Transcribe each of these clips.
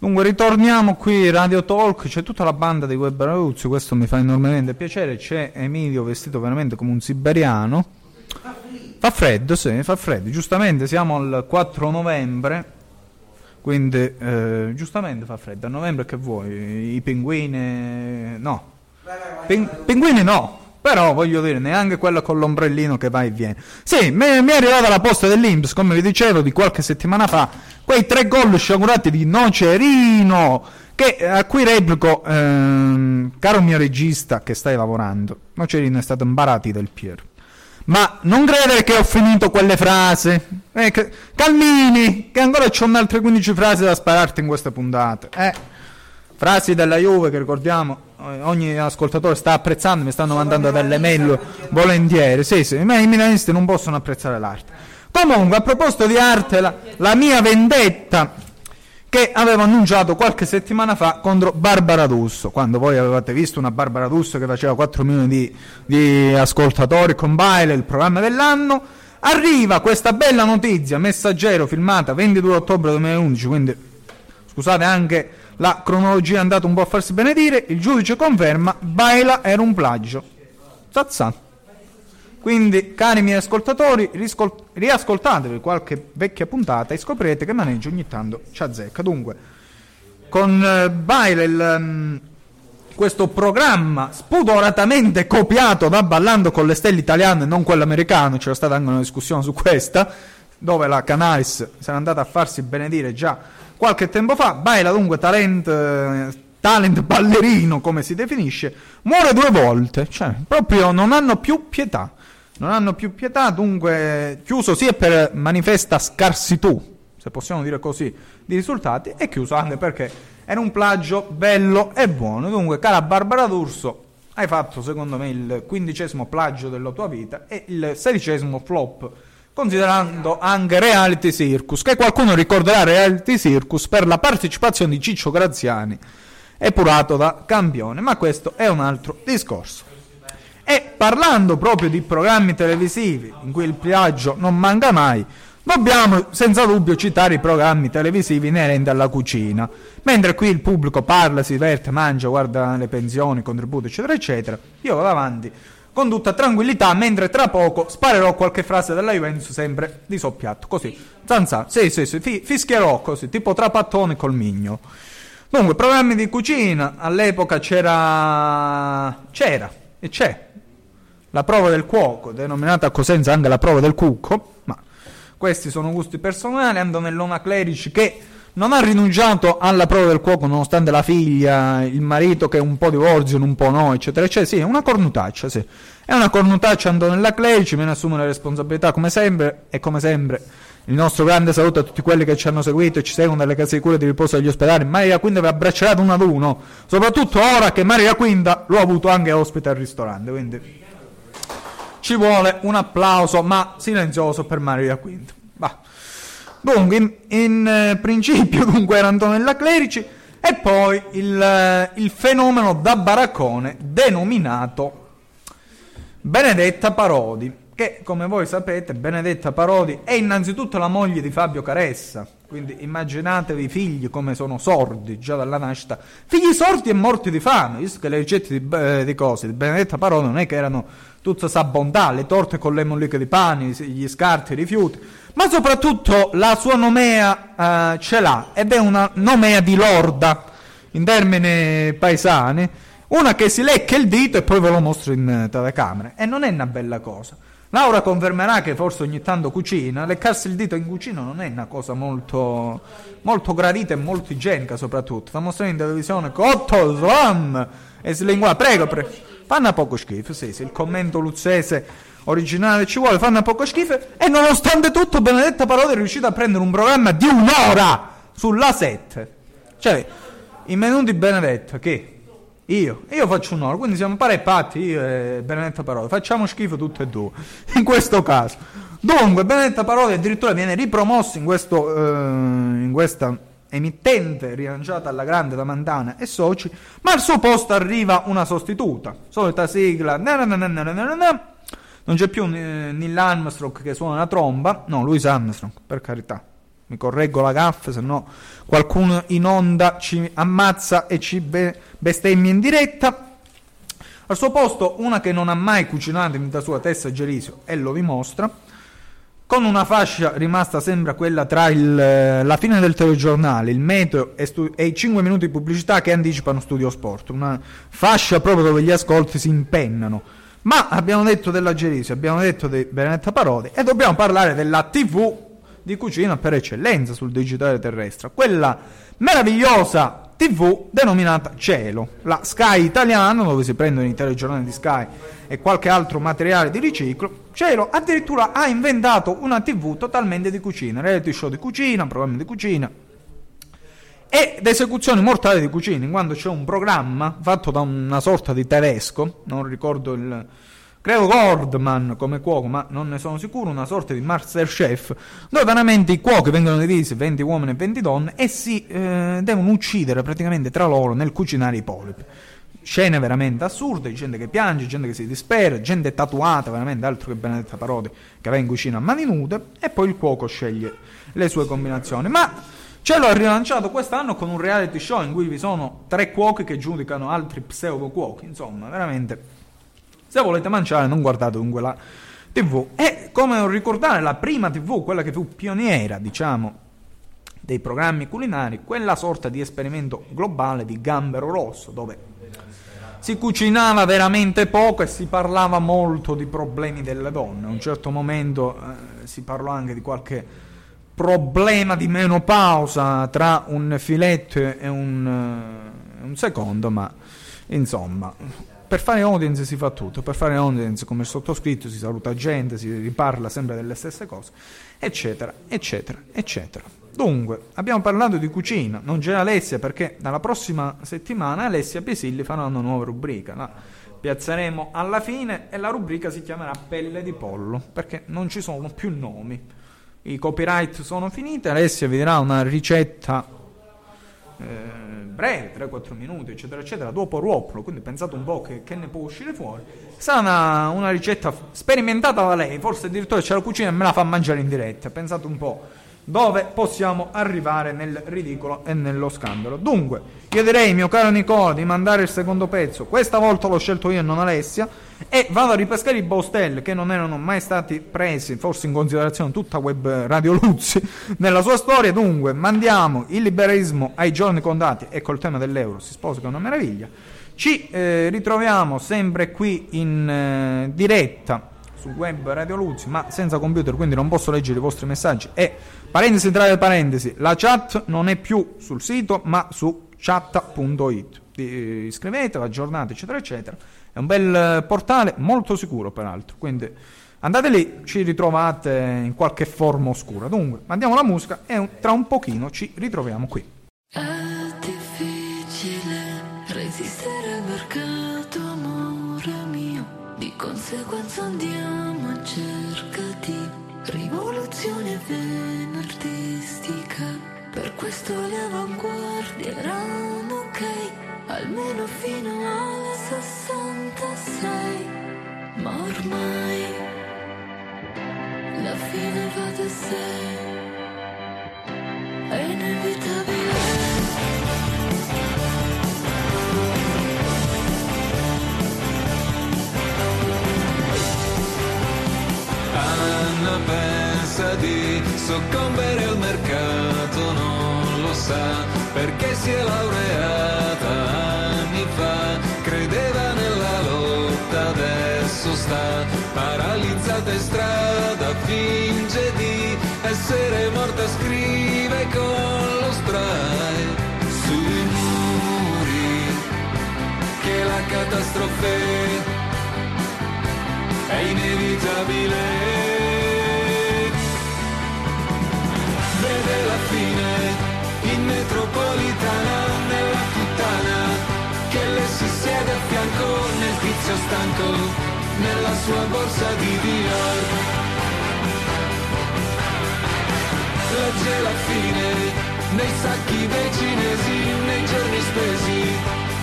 Dunque ritorniamo qui Radio Talk, c'è tutta la banda di Web Raduzzi, questo mi fa enormemente piacere, c'è Emilio vestito veramente come un siberiano. Fa freddo, sì, fa freddo, giustamente siamo al 4 novembre, quindi eh, giustamente fa freddo, a novembre che vuoi? I pinguini... no. Pin- pinguini no, però voglio dire, neanche quello con l'ombrellino che va e viene. Sì, mi, è arrivata la posta dell'Inps, come vi dicevo, di qualche settimana fa. Quei tre gol sciagurati di Nocerino. Che, a cui replico, ehm, caro mio regista che stai lavorando, Nocerino è stato imbarati del Piero. Ma non credere che ho finito quelle frasi. Eh, che, Calmini, che ancora c'ho altre 15 frasi da spararti in questa puntata. Eh, frasi della Juve che ricordiamo ogni ascoltatore sta apprezzando, mi stanno mandando delle mail volentieri. Sì, sì, ma i milanisti non possono apprezzare l'arte. Comunque, a proposito di arte, la, la mia vendetta che avevo annunciato qualche settimana fa contro Barbara D'Usso, quando voi avevate visto una Barbara D'Usso che faceva 4 milioni di, di ascoltatori con Baile, il programma dell'anno, arriva questa bella notizia, messaggero, filmata 22 ottobre 2011, quindi scusate anche la cronologia è andata un po' a farsi benedire, il giudice conferma, Baila era un plagio. Zazza. Quindi, cari miei ascoltatori, riscol- riascoltatevi qualche vecchia puntata e scoprirete che maneggio ogni tanto ci azzecca. Dunque, con uh, Baila il, um, questo programma spudoratamente copiato da Ballando con le stelle italiane e non quello americano, c'era stata anche una discussione su questa, dove la Canaris si era andata a farsi benedire già qualche tempo fa, Baila dunque talent, eh, talent ballerino come si definisce, muore due volte, cioè proprio non hanno più pietà, non hanno più pietà, dunque chiuso sia per manifesta scarsitù, se possiamo dire così, di risultati, e chiuso anche perché era un plagio bello e buono, dunque cara Barbara D'Urso, hai fatto secondo me il quindicesimo plagio della tua vita e il sedicesimo flop considerando anche Reality Circus, che qualcuno ricorderà Reality Circus per la partecipazione di Ciccio Graziani, epurato da campione, ma questo è un altro discorso. E parlando proprio di programmi televisivi in cui il plagio non manca mai, dobbiamo senza dubbio citare i programmi televisivi inerenti alla cucina. Mentre qui il pubblico parla, si diverte, mangia, guarda le pensioni, i contributi, eccetera, eccetera, io vado avanti con tutta tranquillità, mentre tra poco sparerò qualche frase della Juventus sempre di soppiatto, così, zanza, sì, sì, sì, fi- fischierò così, tipo trapattone col migno. Dunque, programmi di cucina, all'epoca c'era, c'era e c'è la prova del cuoco, denominata a Cosenza anche la prova del cucco, ma questi sono gusti personali, Antonellona Clerici che non ha rinunciato alla prova del cuoco nonostante la figlia, il marito che è un po' divorzio, un po' no, eccetera, eccetera. Sì, è una cornutaccia, sì. È una cornutaccia Antonella Clerici, me ne assume la responsabilità come sempre e come sempre il nostro grande saluto a tutti quelli che ci hanno seguito e ci seguono dalle case di cura di riposo degli ospedali. Maria Quinta vi ha abbracciato uno ad uno, soprattutto ora che Maria Quinta lo ha avuto anche ospite al ristorante, quindi ci vuole un applauso ma silenzioso per Maria Quinta. Dunque, in, in eh, principio dunque era Antonella Clerici e poi il, eh, il fenomeno da baraccone denominato Benedetta Parodi che come voi sapete Benedetta Parodi è innanzitutto la moglie di Fabio Caressa, quindi immaginatevi i figli come sono sordi già dalla nascita, figli sordi e morti di fame, visto che le ricette di, eh, di cose di Benedetta Parodi non è che erano tutta sa bontà, le torte con le molliche di pane, gli scarti, i rifiuti, ma soprattutto la sua nomea eh, ce l'ha ed è una nomea di lorda in termini paesani, una che si lecca il dito e poi ve lo mostro in telecamera e non è una bella cosa. Laura confermerà che forse ogni tanto cucina, leccarsi il dito in cucina non è una cosa molto, molto gradita e molto igienica soprattutto. Sta mostrando in televisione cotto, slam e slingua. Prego, prego. Fanno poco schifo, sì, sì, il commento luzzese originale ci vuole, fanno poco schifo e nonostante tutto Benedetta Parodi è riuscita a prendere un programma di un'ora sulla 7. Cioè, i menù di Benedetta che io, io faccio un'ora, quindi siamo pari e patti, io e Benedetta Parodi, facciamo schifo tutte e due, in questo caso. Dunque, Benedetta Parodi addirittura viene ripromosso in, questo, eh, in questa emittente rilanciata alla grande da Mantana e soci, ma al suo posto arriva una sostituta, solita sigla, non c'è più Neil Armstrong che suona la tromba, no, Louis Armstrong, per carità, mi correggo la gaffa, se no qualcuno in onda ci ammazza e ci be- bestemmia in diretta. Al suo posto una che non ha mai cucinato in vita sua Tessa Gerisio e lo dimostra, con una fascia rimasta sembra quella tra il, la fine del telegiornale, il meteo e, stu- e, i 5 minuti di pubblicità che anticipano Studio Sport, una fascia proprio dove gli ascolti si impennano. Ma abbiamo detto della Gerisio, abbiamo detto di Benedetta Parodi e dobbiamo parlare della TV di cucina per eccellenza sul digitale terrestre, quella meravigliosa TV denominata Cielo, la Sky italiana dove si prendono i telegiornali di Sky e qualche altro materiale di riciclo. Cielo addirittura ha inventato una TV totalmente di cucina, reality show di cucina, programmi di cucina ed esecuzioni mortali di cucina, in quanto c'è un programma fatto da una sorta di tedesco, non ricordo il credo Gordman come cuoco, ma non ne sono sicuro, una sorta di Masterchef, dove veramente i cuochi vengono divisi 20 uomini e 20 donne e si eh, devono uccidere praticamente tra loro nel cucinare i polipi. Scene veramente assurde, gente che piange, gente che si dispera, gente tatuata, veramente altro che Benedetta Parodi che va in cucina a mani nude e poi il cuoco sceglie le sue combinazioni. Ma ce l'ho rilanciato quest'anno con un reality show in cui vi sono tre cuochi che giudicano altri pseudo cuochi, insomma, veramente se volete mangiare non guardate dunque la TV. E come ricordare la prima TV, quella che fu pioniera, diciamo, dei programmi culinari, quella sorta di esperimento globale di Gambero Rosso, dove si cucinava veramente poco e si parlava molto di problemi delle donne. A un certo momento eh, si parlò anche di qualche problema di menopausa tra un filetto e un, uh, un secondo, ma insomma per fare audience si fa tutto, per fare audience come sottoscritto si saluta gente, si riparla sempre delle stesse cose, eccetera, eccetera, eccetera. Dunque, abbiamo parlato di cucina, non c'è Alessia perché dalla prossima settimana Alessia e Pisilli faranno una nuova rubrica, la piazzeremo alla fine e la rubrica si chiamerà Pelle di pollo, perché non ci sono più nomi. I copyright sono finiti, Alessia vi dirà una ricetta eh, breve, 3-4 minuti, eccetera, eccetera, dopo ruopolo, quindi pensate un po' che, che ne può uscire fuori. Sarà una, una, ricetta sperimentata da lei, forse addirittura c'è la cucina e me la fa mangiare in diretta, pensate un po' dove possiamo arrivare nel ridicolo e nello scandalo. Dunque, io direi, mio caro Nicola, di mandare il secondo pezzo, questa volta l'ho scelto io e non Alessia, e vado a ripescare i Bostel che non erano mai stati presi forse in considerazione tutta web Radio Luzzi nella sua storia. Dunque mandiamo il liberalismo ai giorni contati e col tema dell'euro si sposa che è una meraviglia. Ci eh, ritroviamo sempre qui in eh, diretta sul web Radio Luzzi ma senza computer quindi non posso leggere i vostri messaggi. E parentesi tra le parentesi la chat non è più sul sito ma su chat.it iscrivetevi aggiornate eccetera eccetera. È un bel portale, molto sicuro peraltro, quindi andate lì, ci ritrovate in qualche forma oscura. Dunque, mandiamo la musica e tra un pochino ci ritroviamo qui. È difficile resistere al mercato, amore mio, di conseguenza andiamo rivoluzione venerdistica, per questo le avanguardie erano ok almeno fino alle 66, ma ormai la fine va da sé, è inevitabile. Soccombere al mercato, non lo sa perché si è laureata credeva nella lotta, adesso sta paralizzata in strada, finge di essere morta, scrive con lo spray sui muri che la catastrofe è inevitabile. Metropolitana nella puttana che le si siede a fianco nel tizio stanco, nella sua borsa di Dior. Legge la fine nei sacchi dei cinesi, nei giorni spesi,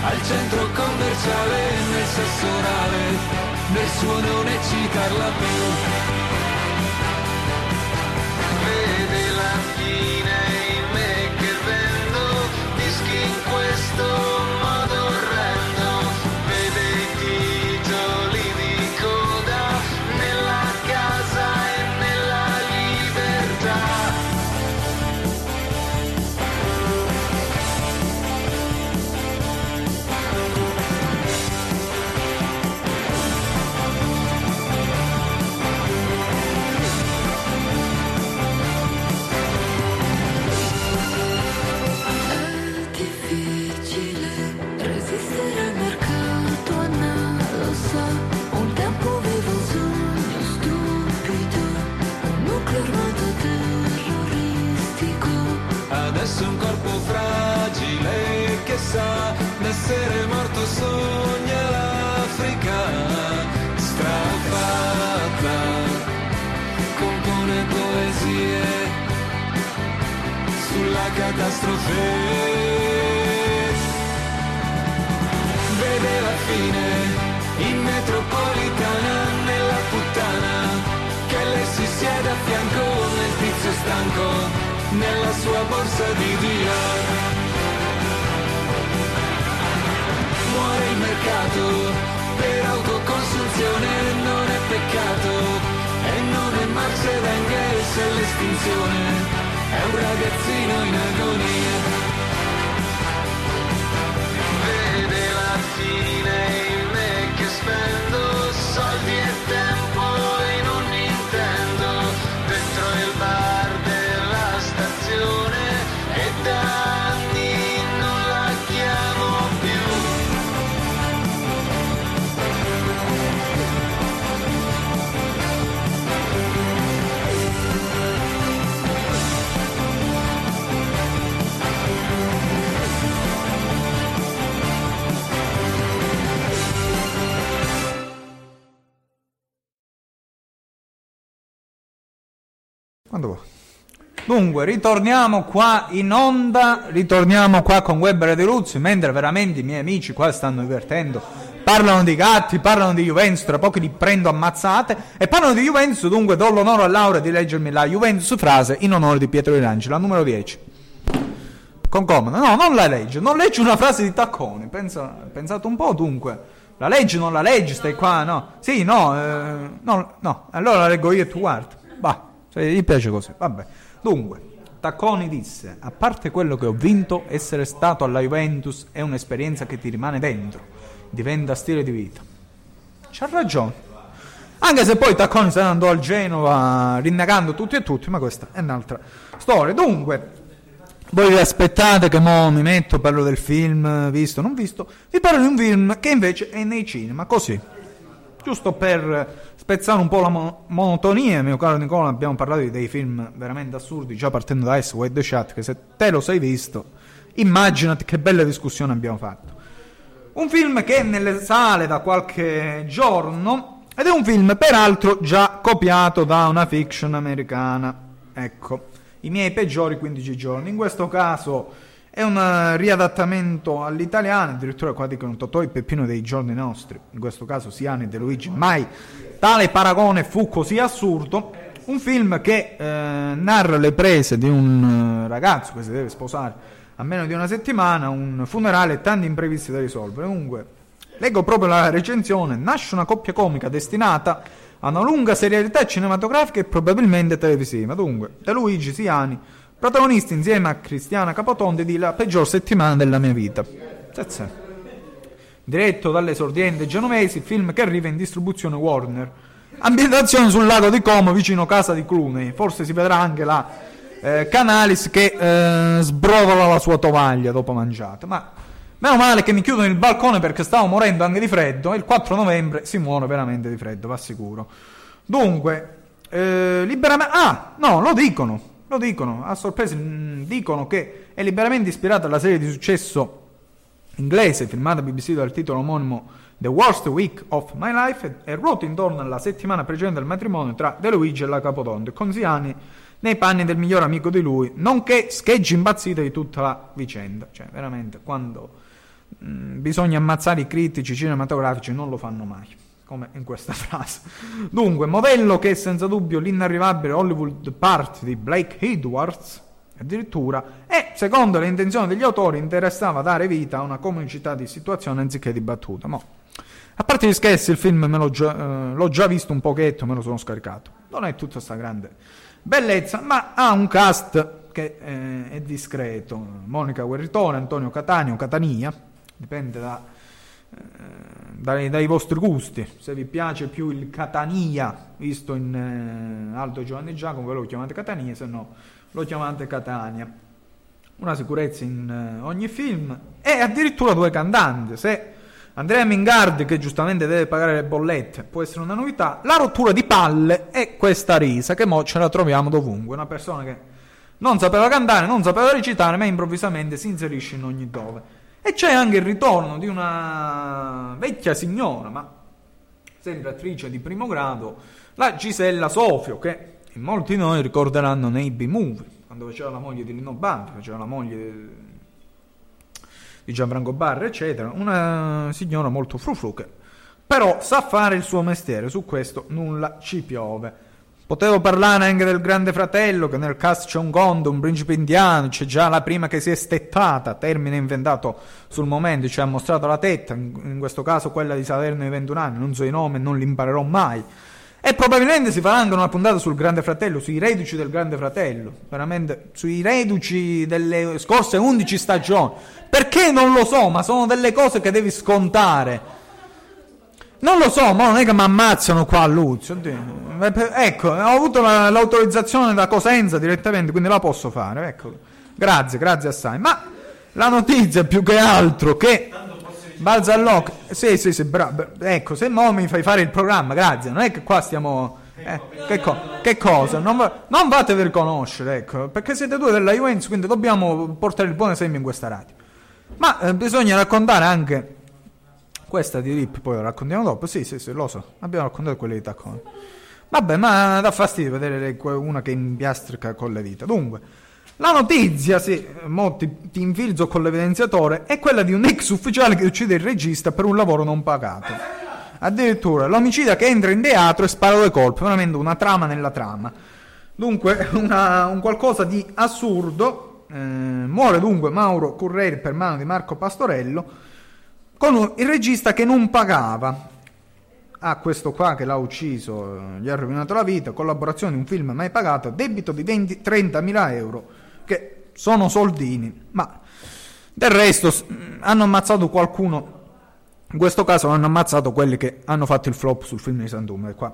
al centro commerciale, nel sesso orale, nel suo non eccitarla più. Essere morto sogna l'Africa strafatta, compone poesie sulla catastrofe. Vede la fine in metropolitana nella puttana che le si siede a fianco nel tizio stanco nella sua borsa di Dior. Mercato per autoconsunzione non è peccato e non è Marx ed Engels è l'estinzione è un ragazzino in agonia. Vede la fine in me che spendo Dunque, ritorniamo qua in onda, ritorniamo qua con Weber e De Luzzi, mentre veramente i miei amici qua stanno divertendo. Parlano di gatti, parlano di Juventus, tra poco li prendo ammazzate. E parlano di Juventus, dunque do l'onore a Laura di leggermi la Juventus frase in onore di Pietro Rilanci, la numero 10. Con comodo. No, non la legge, non leggi una frase di Tacconi. Pensa, pensate un po' dunque. La leggi, non la leggi, stai qua, no? Sì, no, eh, no, no. Allora la leggo io e tu guarda. Va, se gli piace così, vabbè. Dunque, Tacconi disse, a parte quello che ho vinto, essere stato alla Juventus è un'esperienza che ti rimane dentro, diventa stile di vita. C'ha ragione. Anche se poi Tacconi se ne andò al Genova rinnegando tutti e tutti, ma questa è un'altra storia. Dunque, voi vi aspettate che mo mi metto, parlo del film visto, non visto, vi parlo di un film che invece è nei cinema, così. Giusto per spezzare un po' la mo- monotonia, mio caro Nicola, abbiamo parlato di dei film veramente assurdi, già partendo da adesso, Wade the Shot, che se te lo sei visto, immaginati che bella discussione abbiamo fatto. Un film che è nelle sale da qualche giorno ed è un film peraltro già copiato da una fiction americana. Ecco, i miei peggiori 15 giorni. In questo caso è un eh, riadattamento all'italiano, addirittura qua dicono Totò e Peppino dei giorni nostri, in questo caso Siani e De Luigi, mai tale paragone fu così assurdo. Un film che eh, narra le prese di un eh, ragazzo che si deve sposare a meno di una settimana, un funerale e tanti imprevisti da risolvere. Comunque, leggo proprio la recensione, nasce una coppia comica destinata a una lunga serialità cinematografica e probabilmente televisiva. Dunque, De Luigi Siani, protagonisti insieme a Cristiana Capotonde di La peggior settimana della mia vita. Zezze. Diretto dall'esordiente genovesi, il film che arriva in distribuzione Warner. Ambientazione sul lago di Como, vicino casa di Clooney. Forse si vedrà anche la eh, Canalis che eh, sbrodola la sua tovaglia dopo mangiata. Ma meno male che mi chiudono il balcone perché stavo morendo anche di freddo. E il 4 novembre si muore veramente di freddo, va sicuro. Dunque, eh, liberamente. Ah, no, lo dicono. Lo dicono. A sorpresa, mm, dicono che è liberamente ispirata alla serie di successo inglese firmata BBC dal titolo omonimo The Worst Week of My Life e ruota intorno alla settimana precedente del matrimonio tra De Luigi e la Capotonde, con Siani nei panni del miglior amico di lui, nonché scheggi impazzite di tutta la vicenda. Cioè, veramente, quando mh, bisogna ammazzare i critici cinematografici non lo fanno mai, come in questa frase. Dunque, modello che è senza dubbio l'inarrivabile Hollywood Party di Blake Edwards, addirittura, e secondo le intenzioni degli autori interessava dare vita a una comicità di situazione anziché di battuta. Mo, a parte gli scherzi, il film già, eh, l'ho già visto un pochetto, me lo sono scaricato. Non è tutta sta grande bellezza, ma ha un cast che eh, è discreto. Monica Guerritone, Antonio Catania, Catania, dipende da, eh, dai, dai vostri gusti. Se vi piace più il Catania, visto in eh, Alto Giovanni Giacomo, ve lo chiamate Catania, se no lo chiamate Catania. Una sicurezza in eh, ogni film e addirittura due cantanti. Se Andrea Mingardi, che giustamente deve pagare le bollette, può essere una novità. La rottura di palle è questa risa, che mo ce la troviamo dovunque. Una persona che non sapeva cantare, non sapeva recitare, ma improvvisamente si inserisce in ogni dove. E c'è anche il ritorno di una vecchia signora, ma sempre attrice di primo grado, la Gisella Sofio, che molti di noi ricorderanno nei B-movie, quando faceva la moglie di Lino Banfi, faceva la moglie di Gianfranco Barra, eccetera. Una signora molto frufru che però sa fare il suo mestiere, su questo nulla ci piove. Potevo parlare anche del Grande Fratello, che nel cast c'è un Gondo, un principe indiano, c'è già la prima che si è stettata, termine inventato sul momento, ci ha mostrato la tetta, in questo caso quella di Salerno di 21 anni, non so i nomi, non li imparerò mai. E probabilmente si farà anche una puntata sul Grande Fratello, sui reduci del Grande Fratello, veramente sui reduci delle scorse 11 stagioni. Perché non lo so, ma sono delle cose che devi scontare. Non lo so, ma non è che mi ammazzano qua a Luzio. Eh, Ecco, ho avuto la- l'autorizzazione da Cosenza direttamente, quindi la posso fare. Ecco. Grazie, grazie assai. Ma la notizia più che altro che balza all'occhio. Sì, sì, sì, bravo. Ecco, se mo mi fai fare il programma, grazie. Non è che qua stiamo. eh, che, co- che cosa? Non, va- non vatevi riconoscere, ecco, perché siete due della Juventus, quindi dobbiamo portare il buon esempio in questa radio. Ma eh, bisogna raccontare anche questa di Rip, poi la raccontiamo dopo. Sì, sì, sì, lo so. Abbiamo raccontato quelle di Taccone. Vabbè, ma dà fastidio vedere una che impiastrica con le dita. Dunque, la notizia, sì, mo ti, ti infilzo con l'evidenziatore, è quella di un ex ufficiale che uccide il regista per un lavoro non pagato. Addirittura l'omicida che entra in teatro e spara due colpi, veramente una trama nella trama. Dunque, una- un qualcosa di assurdo. Eh, muore dunque Mauro Curreri per mano di Marco Pastorello con un- il regista che non pagava. A questo qua che l'ha ucciso, eh, gli ha rovinato la vita, collaborazione in un film mai pagato, debito di 20 30.000 euro, che sono soldini, ma del resto mh, hanno ammazzato qualcuno, in questo caso hanno ammazzato quelli che hanno fatto il flop sul film di Santume, qua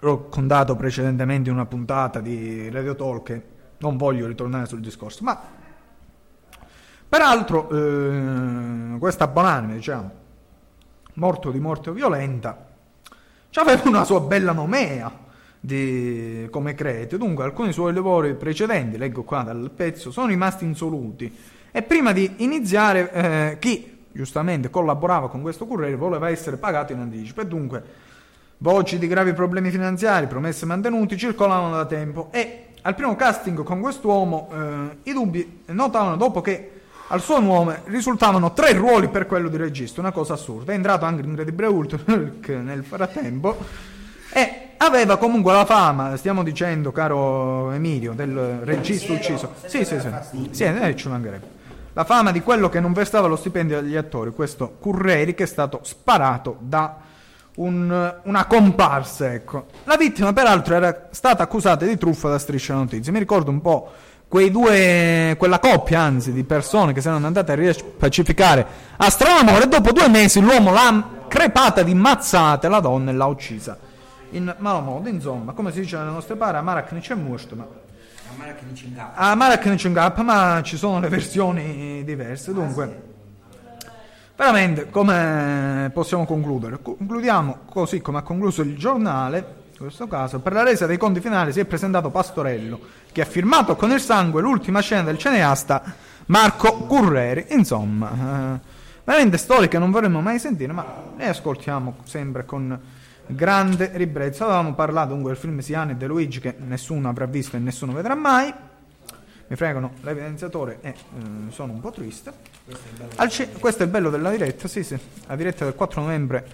l'ho contato precedentemente in una puntata di Radio Talk, non voglio ritornare sul discorso, ma peraltro eh, questa Bonanima, diciamo, morto di morte violenta, aveva una sua bella nomea di- come crete. Dunque, alcuni suoi lavori precedenti, leggo qua dal pezzo, sono rimasti insoluti. E prima di iniziare, eh, chi giustamente collaborava con questo Corriere voleva essere pagato in anticipo. E dunque, voci di gravi problemi finanziari, promesse mantenuti, circolavano da tempo. E al primo casting con quest'uomo, eh, i dubbi notavano dopo che al suo nome risultavano tre ruoli per quello di regista, una cosa assurda. È entrato anche l'incredibile Hulk nel frattempo e aveva comunque la fama, stiamo dicendo, caro Emilio, del regista ucciso. Sì, sì, sì, sì eh, ci mancherebbe. La fama di quello che non vestava lo stipendio agli attori, questo Curreri che è stato sparato da un- una comparsa, ecco. La vittima peraltro era stata accusata di truffa da Striscia Notizie. Mi ricordo un po' quei due, quella coppia anzi di persone che si erano andate a ripacificare a Stranamore e dopo due mesi l'uomo l'ha crepata di mazzate la donna e l'ha uccisa. In malo modo insomma come si dice nelle nostre parole a Marak non c'è morto ma a Marak non c'è un gap ma ci sono le versioni diverse dunque. veramente come possiamo concludere? Concludiamo così come ha concluso il giornale in questo caso per la resa dei conti finali si è presentato Pastorello che ha firmato con il sangue l'ultima scena del cineasta Marco Curreri. Insomma eh, veramente storie che non vorremmo mai sentire ma le ascoltiamo sempre con grande ribrezzo avevamo parlato dunque del film Siani e De Luigi che nessuno avrà visto e nessuno vedrà mai. Mi fregano l'evidenziatore e eh, sono un po' triste. Al ci- questo è il bello della diretta sì sì la diretta del 4 novembre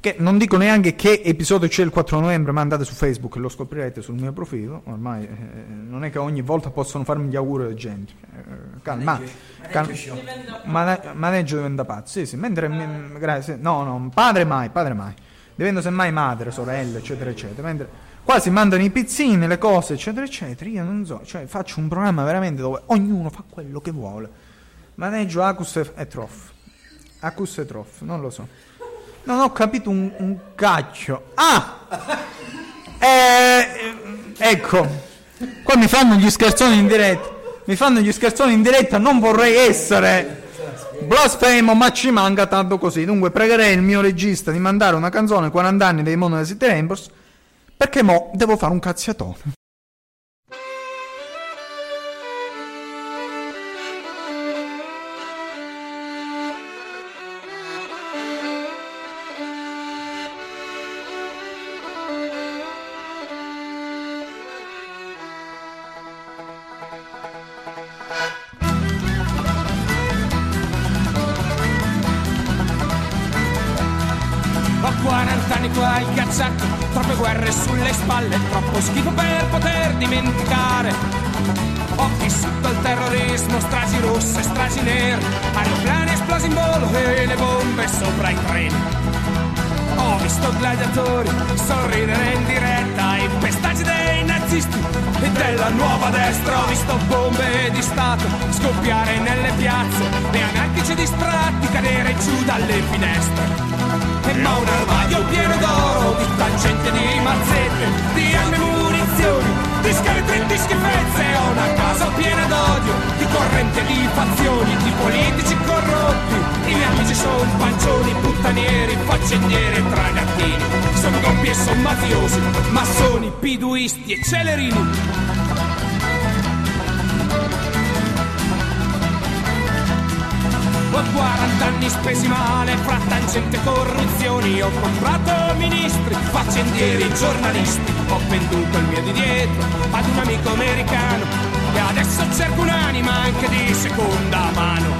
che non dico neanche che episodio c'è il 4 novembre, ma andate su Facebook e lo scoprirete sul mio profilo. Ormai eh, non è che ogni volta possono farmi gli auguri alla gente. Eh, calma, calma. Mane- maneggio diventa pazzo. Sì, sì, mentre mi- grazie. No, no, padre mai, padre mai. Divento semmai madre, sorella, eccetera, eccetera. Mentre qua si mandano i pizzini, le cose, eccetera, eccetera. Io non so, cioè faccio un programma veramente dove ognuno fa quello che vuole. Maneggio Acus e, e Troff. Acus e Troff, non lo so. Non ho capito un, un cacchio. Ah! Eh, ecco, qua mi fanno gli scherzoni in diretta. Mi fanno gli scherzoni in diretta, non vorrei essere blasfemo, ma ci manca tanto così. Dunque pregherei il mio regista di mandare una canzone 40 anni dei Mono dei City Rainbows, perché mo devo fare un cazziatone. E della nuova destra. Ho visto bombe di Stato scoppiare nelle piazze e anarchici distratti cadere giù dalle finestre. E ma un armadio pieno d'oro, di tangente di mazzette, di armi e munizioni, di scheletri e di schifezze. Ho una casa piena d'odio, di corrente di fazioni, di politici corrotti. I miei amici sono pancioni, puttanieri, faccendieri e tragattini. Sono doppi e sono mafiosi, massoni, piduisti e celerini. Ho 40 anni spesi male fra tangente corruzioni. Ho comprato ministri, faccendieri, giornalisti. Ho venduto il mio di dietro ad un amico americano. E adesso cerco un'anima anche di seconda mano.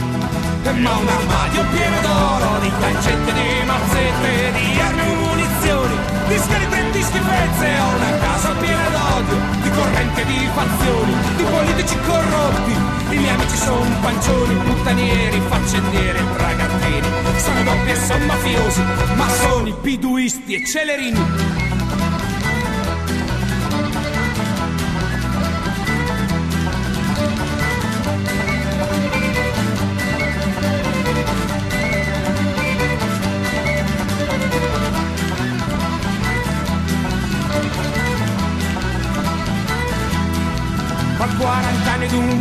Ma un armadio pieno d'oro, di tangente, di mazzette, di armi e munizioni, di scheletri e di schifezze, ho una casa piena d'odio, di corrente di fazioni, di politici corrotti, i miei amici sono pancioni, puttanieri, faccendieri e tragattini, sono doppi e sono mafiosi, massoni, piduisti e celerini.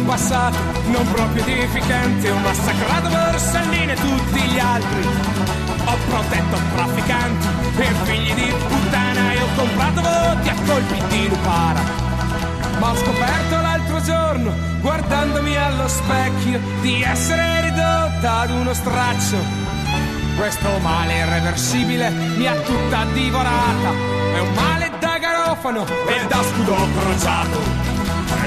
Passato non proprio edificante Ho massacrato Borsellino e tutti gli altri Ho protetto trafficanti e figli di puttana E ho comprato voti a colpi di lupara Ma ho scoperto l'altro giorno, guardandomi allo specchio Di essere ridotta ad uno straccio questo male irreversibile mi ha tutta divorata. È un male da garofano e da scudo crociato.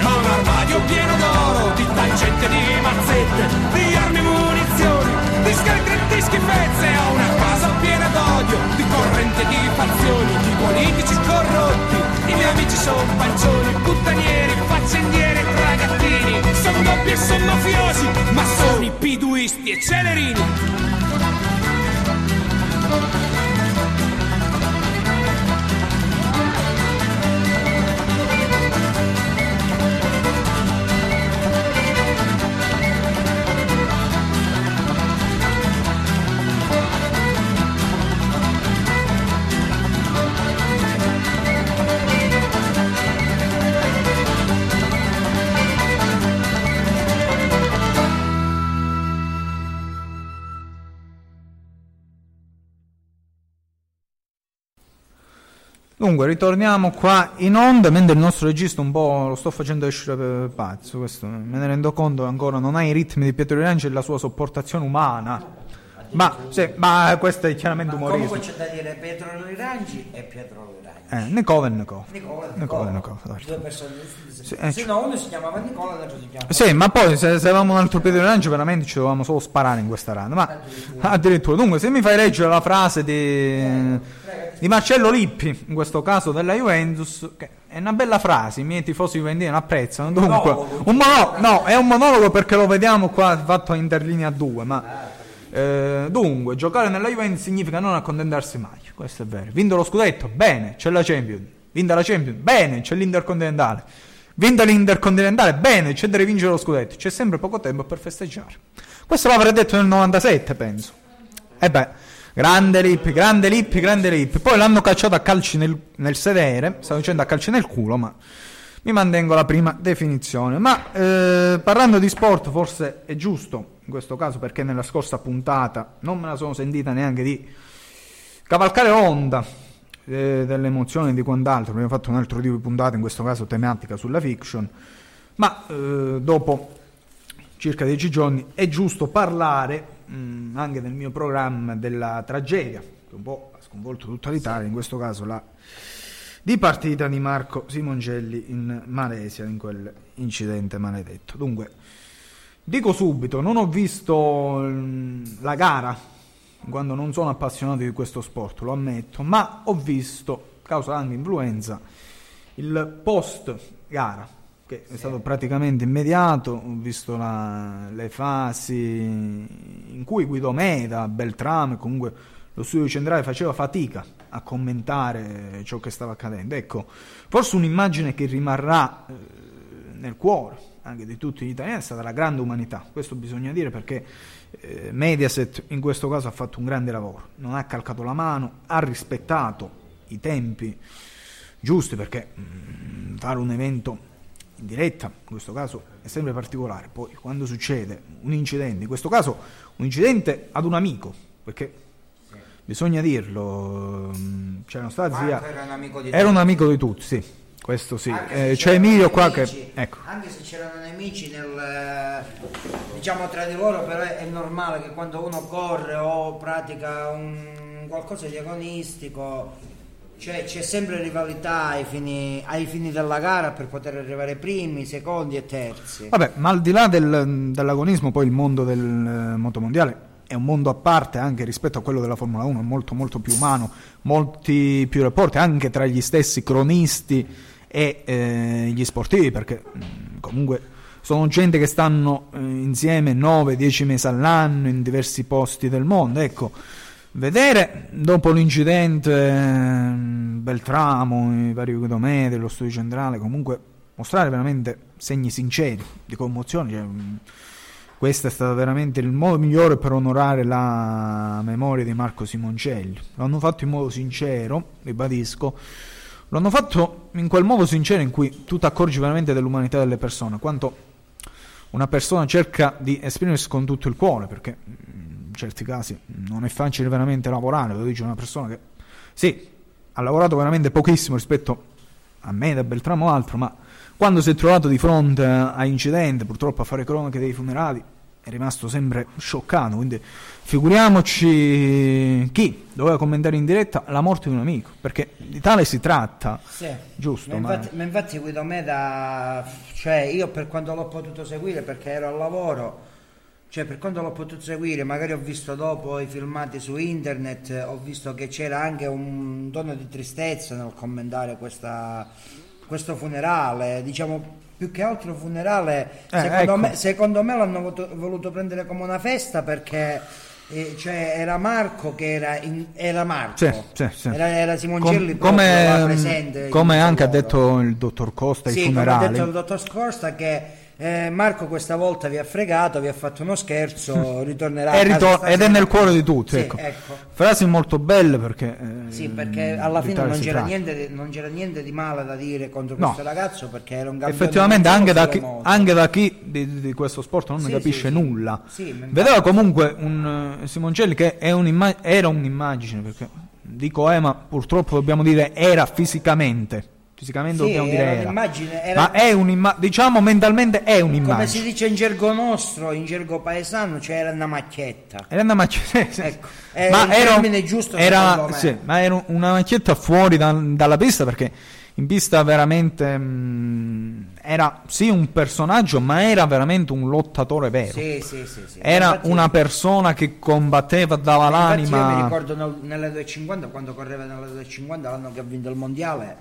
Ma un armadio pieno d'oro, di tangente di mazzette, di armi e munizioni, di scheletri di schifezze. Ho una casa piena d'odio, di corrente di fazioni, di politici corrotti. I miei amici sono pancioni, puttanieri, faccendieri tragattini. Sono doppi e sono mafiosi, massoni, piduisti e celerini. Dunque, ritorniamo qua in onda, mentre il nostro regista un po' lo sto facendo per pazzo, questo me ne rendo conto ancora, non ha i ritmi di Pietro Riranci e la sua sopportazione umana. Ma, sì, ma questo è chiaramente Ma umorismo. comunque c'è da dire Pietro Rirangi e Pietro. Eh, Nicola e Nicola. Nicola Nicola e certo. Due persone. Sì, eh, Se no, uno si chiamava Nicola e l'altro si chiamava Sì, ma poi se, se avevamo un altro Pietro Riranci veramente ci dovevamo solo sparare in questa rana. Ma addirittura, dunque, se mi fai leggere la frase di, di Marcello Lippi, in questo caso della Juventus, che è una bella frase, i miei tifosi juventini apprezzano. Dunque, Monologo. un monologo, no, è un monologo perché lo vediamo qua fatto a interlinea 2, ma eh, dunque, giocare nella Juventus significa non accontentarsi mai, questo è vero. Vinto lo scudetto, bene, c'è la Champions. Vinta la Champions, bene, c'è l'Intercontinentale. Vinta l'Intercontinentale, bene, c'è da rivincere lo scudetto. C'è sempre poco tempo per festeggiare. Questo l'avrei detto nel 97, penso. E beh, grande Lippi, grande Lippi, grande Lippi. Poi l'hanno cacciato a calci nel, nel sedere, stavo dicendo a calci nel culo, ma mi mantengo la prima definizione. Ma eh, parlando di sport, forse è giusto in questo caso, perché nella scorsa puntata non me la sono sentita neanche di cavalcare l'onda eh, delle emozioni e di quant'altro. Abbiamo fatto un altro tipo di puntata, in questo caso tematica sulla fiction. Ma eh, dopo circa dieci giorni è giusto parlare mh, anche nel mio programma della tragedia, che un po' ha sconvolto tutta l'Italia, in questo caso la di partita di Marco Simongelli in Malesia, in quell'incidente maledetto. Dunque, dico subito, non ho visto mm, la gara quando non sono appassionato di questo sport, lo ammetto, ma ho visto, causa anche influenza, il post gara, che è stato praticamente immediato, ho visto la- le fasi in cui Guido Meda, Beltrame, comunque lo studio centrale faceva fatica a commentare ciò che stava accadendo. Ecco, forse un'immagine che rimarrà eh, nel cuore anche di tutti gli italiani è stata la grande umanità, questo bisogna dire perché eh, Mediaset in questo caso ha fatto un grande lavoro, non ha calcato la mano, ha rispettato i tempi giusti perché mm, fare un evento in diretta in questo caso è sempre particolare, poi quando succede un incidente, in questo caso un incidente ad un amico, perché bisogna dirlo, mm, c'erano stati era un amico di era un tutti. amico di tutti, sì, questo sì. Eh, c'è Emilio qua che... nemici- Ecco. Anche se c'erano nemici nel, eh, diciamo tra di loro, però è, normale che quando uno corre o pratica un qualcosa di agonistico, c'è, c'è sempre rivalità ai fini, ai fini della gara per poter arrivare primi, secondi e terzi. Vabbè, ma al di là del- dell'agonismo, poi il mondo del eh, motomondiale è un mondo a parte anche rispetto a quello della Formula 1, è molto molto più umano, molti più rapporti anche tra gli stessi cronisti e eh, gli sportivi, perché mh, comunque sono gente che stanno eh, insieme 9-10 mesi all'anno in diversi posti del mondo, ecco. Vedere dopo l'incidente eh, Beltramo, i vari Guidomede, lo studio centrale, comunque mostrare veramente segni sinceri di commozione. cioè, mh, questo è stato veramente il modo migliore per onorare la memoria di Marco Simoncelli. Lo hanno fatto in modo sincero, ribadisco. Lo hanno fatto in quel modo sincero in cui tu ti accorgi veramente dell'umanità delle persone, quanto una persona cerca di esprimersi con tutto il cuore, perché in certi casi non è facile veramente lavorare, lo dice una persona che sì, ha lavorato veramente pochissimo rispetto a me, da Beltramo o altro, ma quando si è trovato di fronte a incidenti, purtroppo a fare cronache dei funerali, è rimasto sempre scioccato, quindi figuriamoci chi doveva commentare in diretta la morte di un amico, perché di tale si tratta, Sì. giusto, Ma infatti, ma infatti Guido Meda, cioè io per quando l'ho potuto seguire perché ero al lavoro, cioè per quando l'ho potuto seguire, magari ho visto dopo i filmati su internet, ho visto che c'era anche un tono di tristezza nel commentare questa- questo funerale, diciamo più che altro funerale, Eh, secondo, ecco. me, secondo me l'hanno voluto, voluto prendere come una festa perché eh, cioè, era Marco che era, in- era Marco, Sì, sì, sì. Era, era Simoncelli Com- come, presente come anche ha detto il dottor Costa Sì, come ha detto il dottor Scorsa che eh, Marco questa volta vi ha fregato, vi ha fatto uno scherzo, ritornerà a ritor- ed è nel cuore di tutti. Sì, ecco. ecco. Frasi molto belle perché. eh, Sì, perché alla fine non c'era, niente, di- non c'era niente di male da dire contro No. questo ragazzo perché era un campione Effettivamente, anche da, chi, anche da chi di, di questo sport non ne Sì, capisce sì, nulla, vedeva comunque un eh, Simoncelli che è un'imma- era un'immagine. Perché dico, eh, ma purtroppo dobbiamo dire era fisicamente. Fisicamente Sì, dobbiamo dire era era. un'immagine, era- Ma è un'immagine, diciamo mentalmente è un'immagine. Come si dice in gergo nostro, in gergo paesano, cioè era una macchietta. Era una macchietta. Ecco, è il termine giusto era, sì, ma era una macchietta fuori da- dalla pista perché in pista veramente mh, era sì un personaggio, ma era veramente un lottatore vero. Sì, sì, sì, sì. Era Infatti- una persona che combatteva, dava Infatti io mi l'anima. ricordo nel- nelle 250, quando correva nelle 250, l'anno che ha vinto il mondiale,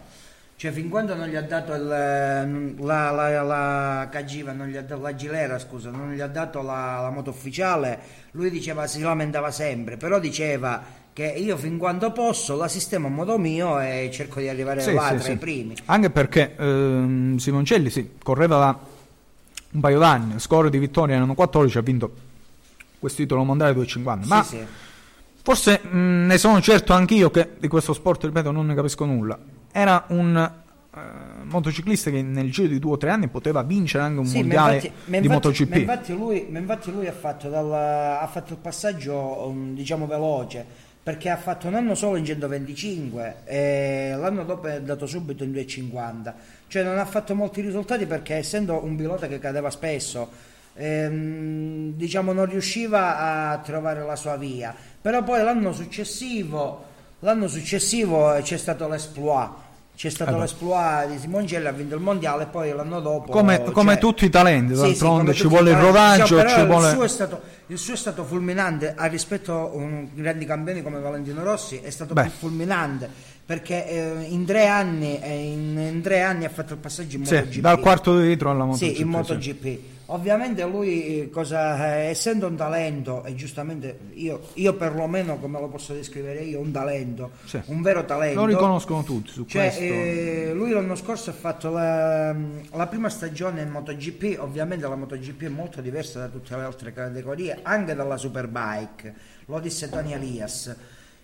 cioè fin quando non gli ha dato il, la, la, la Cagiva, non gli ha dato la Gilera, scusa, non gli ha dato la, la moto ufficiale, lui diceva, si lamentava sempre, però diceva che io fin quando posso la sistemo a modo mio e cerco di arrivare Sì, là sì, tra sì. i primi. Anche perché ehm, Simoncelli sì, correva da un paio d'anni, score di vittoria erano 14, ha vinto questo titolo mondiale 250. Ma. Forse mh, ne sono certo anch'io che di questo sport, ripeto, non ne capisco nulla. Era un eh, motociclista che nel giro di due o tre anni poteva vincere anche un Sì, mondiale infatti- di infatti- MotoGP. ma infatti lui, ma infatti lui ha, fatto dal- ha fatto il passaggio um, diciamo veloce perché ha fatto un anno solo in 125 e l'anno dopo è andato subito in 250 cioè non ha fatto molti risultati perché essendo un pilota che cadeva spesso ehm, diciamo non riusciva a trovare la sua via. Però poi l'anno successivo l'anno successivo c'è stato l'esploit c'è stato beh. l'esploit di Simoncelli, ha vinto il mondiale e poi l'anno dopo... Come, come cioè- tutti i talenti, Sì, sì, d'altronde come ci vuole il rodaggio, Diciamo, vuole... il, suo è stato, il suo è stato fulminante a rispetto a un grandi campioni come Valentino Rossi, è stato Beh. più fulminante perché eh, in, tre anni, eh, in, in tre anni ha fatto il passaggio in Sì, MotoGP. dal quarto di litro alla MotoGP. Sì, in sì. MotoGP. Ovviamente lui, eh, cosa, eh, essendo un talento, e giustamente io, io perlomeno come lo posso descrivere io, un talento, Sì. un vero talento. Lo riconoscono tutti su Cioè, questo. eh, lui l'anno scorso ha fatto la, la prima stagione in MotoGP, ovviamente la MotoGP è molto diversa da tutte le altre categorie, anche dalla Superbike, lo disse Tony Elias.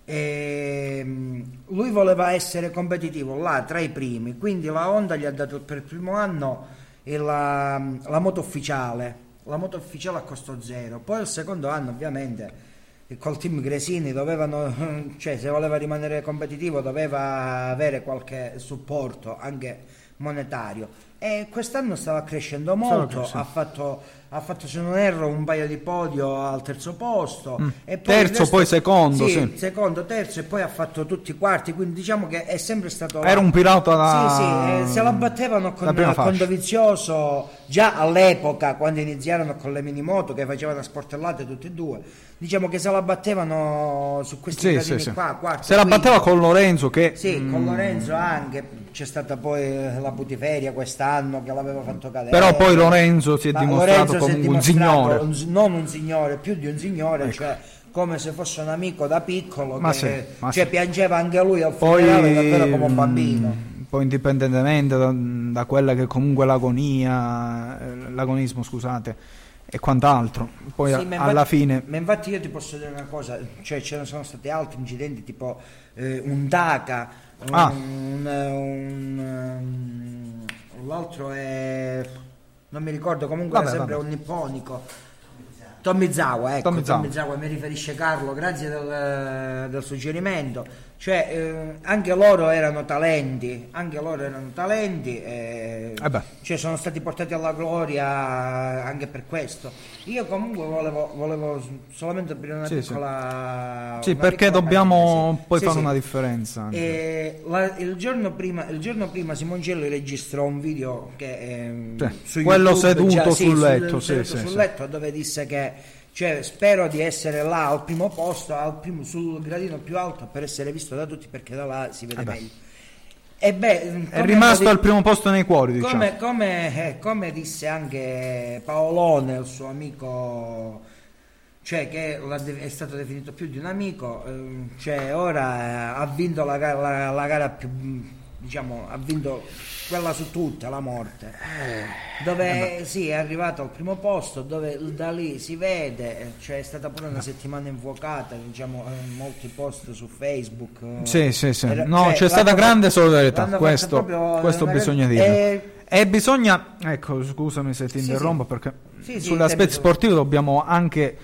Ehm, lui voleva essere competitivo là tra i primi, quindi la Honda gli ha dato per il primo anno la, la moto ufficiale, la moto ufficiale a costo zero, poi il secondo anno ovviamente col team Gresini dovevano, cioè se voleva rimanere competitivo doveva avere qualche supporto anche monetario e quest'anno stava crescendo molto, crescendo. ha fatto, ha fatto se non erro un paio di podio al terzo posto e poi Mm. Terzo, resto- poi secondo, sì, sì. secondo, terzo e poi ha fatto tutti i quarti, quindi diciamo che è sempre stato Era un pilota da... sì, sì, eh, se la battevano con, prima con. Dovizioso già all'epoca quando iniziarono con le minimoto che facevano sportellate tutti e due. Diciamo che se la battevano su questi Sì, sì, sì. qua, quarto, Se la batteva con Lorenzo che... Sì, mm, con Lorenzo anche. C'è stata poi eh, la putiferia quest'anno che l'aveva fatto cadere. Però poi Lorenzo si è dimostrato Lorenzo si è comunque un dimostrato signore. un non un signore, più di un signore, cioè come se fosse un amico da piccolo Ma che sì, ma cioè, sì. piangeva anche lui al Poi, funerale davvero come un bambino. mm, poi indipendentemente da, da quella che comunque l'agonia, eh, l'agonismo scusate, e quant'altro, poi Sì, a- ma alla infatti- fine... Ma infatti io ti posso dire una cosa, cioè ce ne sono stati altri incidenti tipo eh, un DACA, Ah. un, un, um, l'altro è... non mi ricordo, comunque Vabbè, era sempre vabbè. un nipponico. Tomizawa, ecco, Tomizawa. Tomizawa, mi riferisce Carlo, grazie del, del suggerimento. Cioè, eh, anche loro erano talenti, anche loro erano talenti, Eh beh. cioè sono stati portati alla gloria anche per questo. Io comunque volevo, volevo solamente aprire una Sì, sì. piccola... Sì, una perché piccola dobbiamo parentesi. poi Sì, fare sì. una differenza. anche. E la- il, giorno prima, il giorno prima Simoncelli registrò un video che Sì, su quello YouTube, seduto sì, sul letto, sì, seduto sì, sul sì. letto dove disse che cioè, spero di essere là al primo posto, al primo- sul gradino più alto per essere visto da tutti perché da là si vede Eh meglio. E beh, È rimasto al primo posto nei cuori, diciamo. come, come- eh, come disse anche Paolone, il suo amico, cioè che è stato definito più di un amico, ehm, cioè ora eh, ha vinto la, la- la gara più, diciamo, ha vinto quella su tutte, la morte, Eh, dove sì, è arrivato al primo posto, dove da lì si vede, eh, cioè è stata pure una settimana infuocata, diciamo, eh, molti post su Facebook. eh, Sì, sì, sì. era- No, cioè, c'è stata grande solidarietà, questo, questo bisogna dirlo. eh, E bisogna, ecco, scusami se ti Sì, interrompo sì. perché Sì, sì, tempo aspetti solo. sportivi dobbiamo anche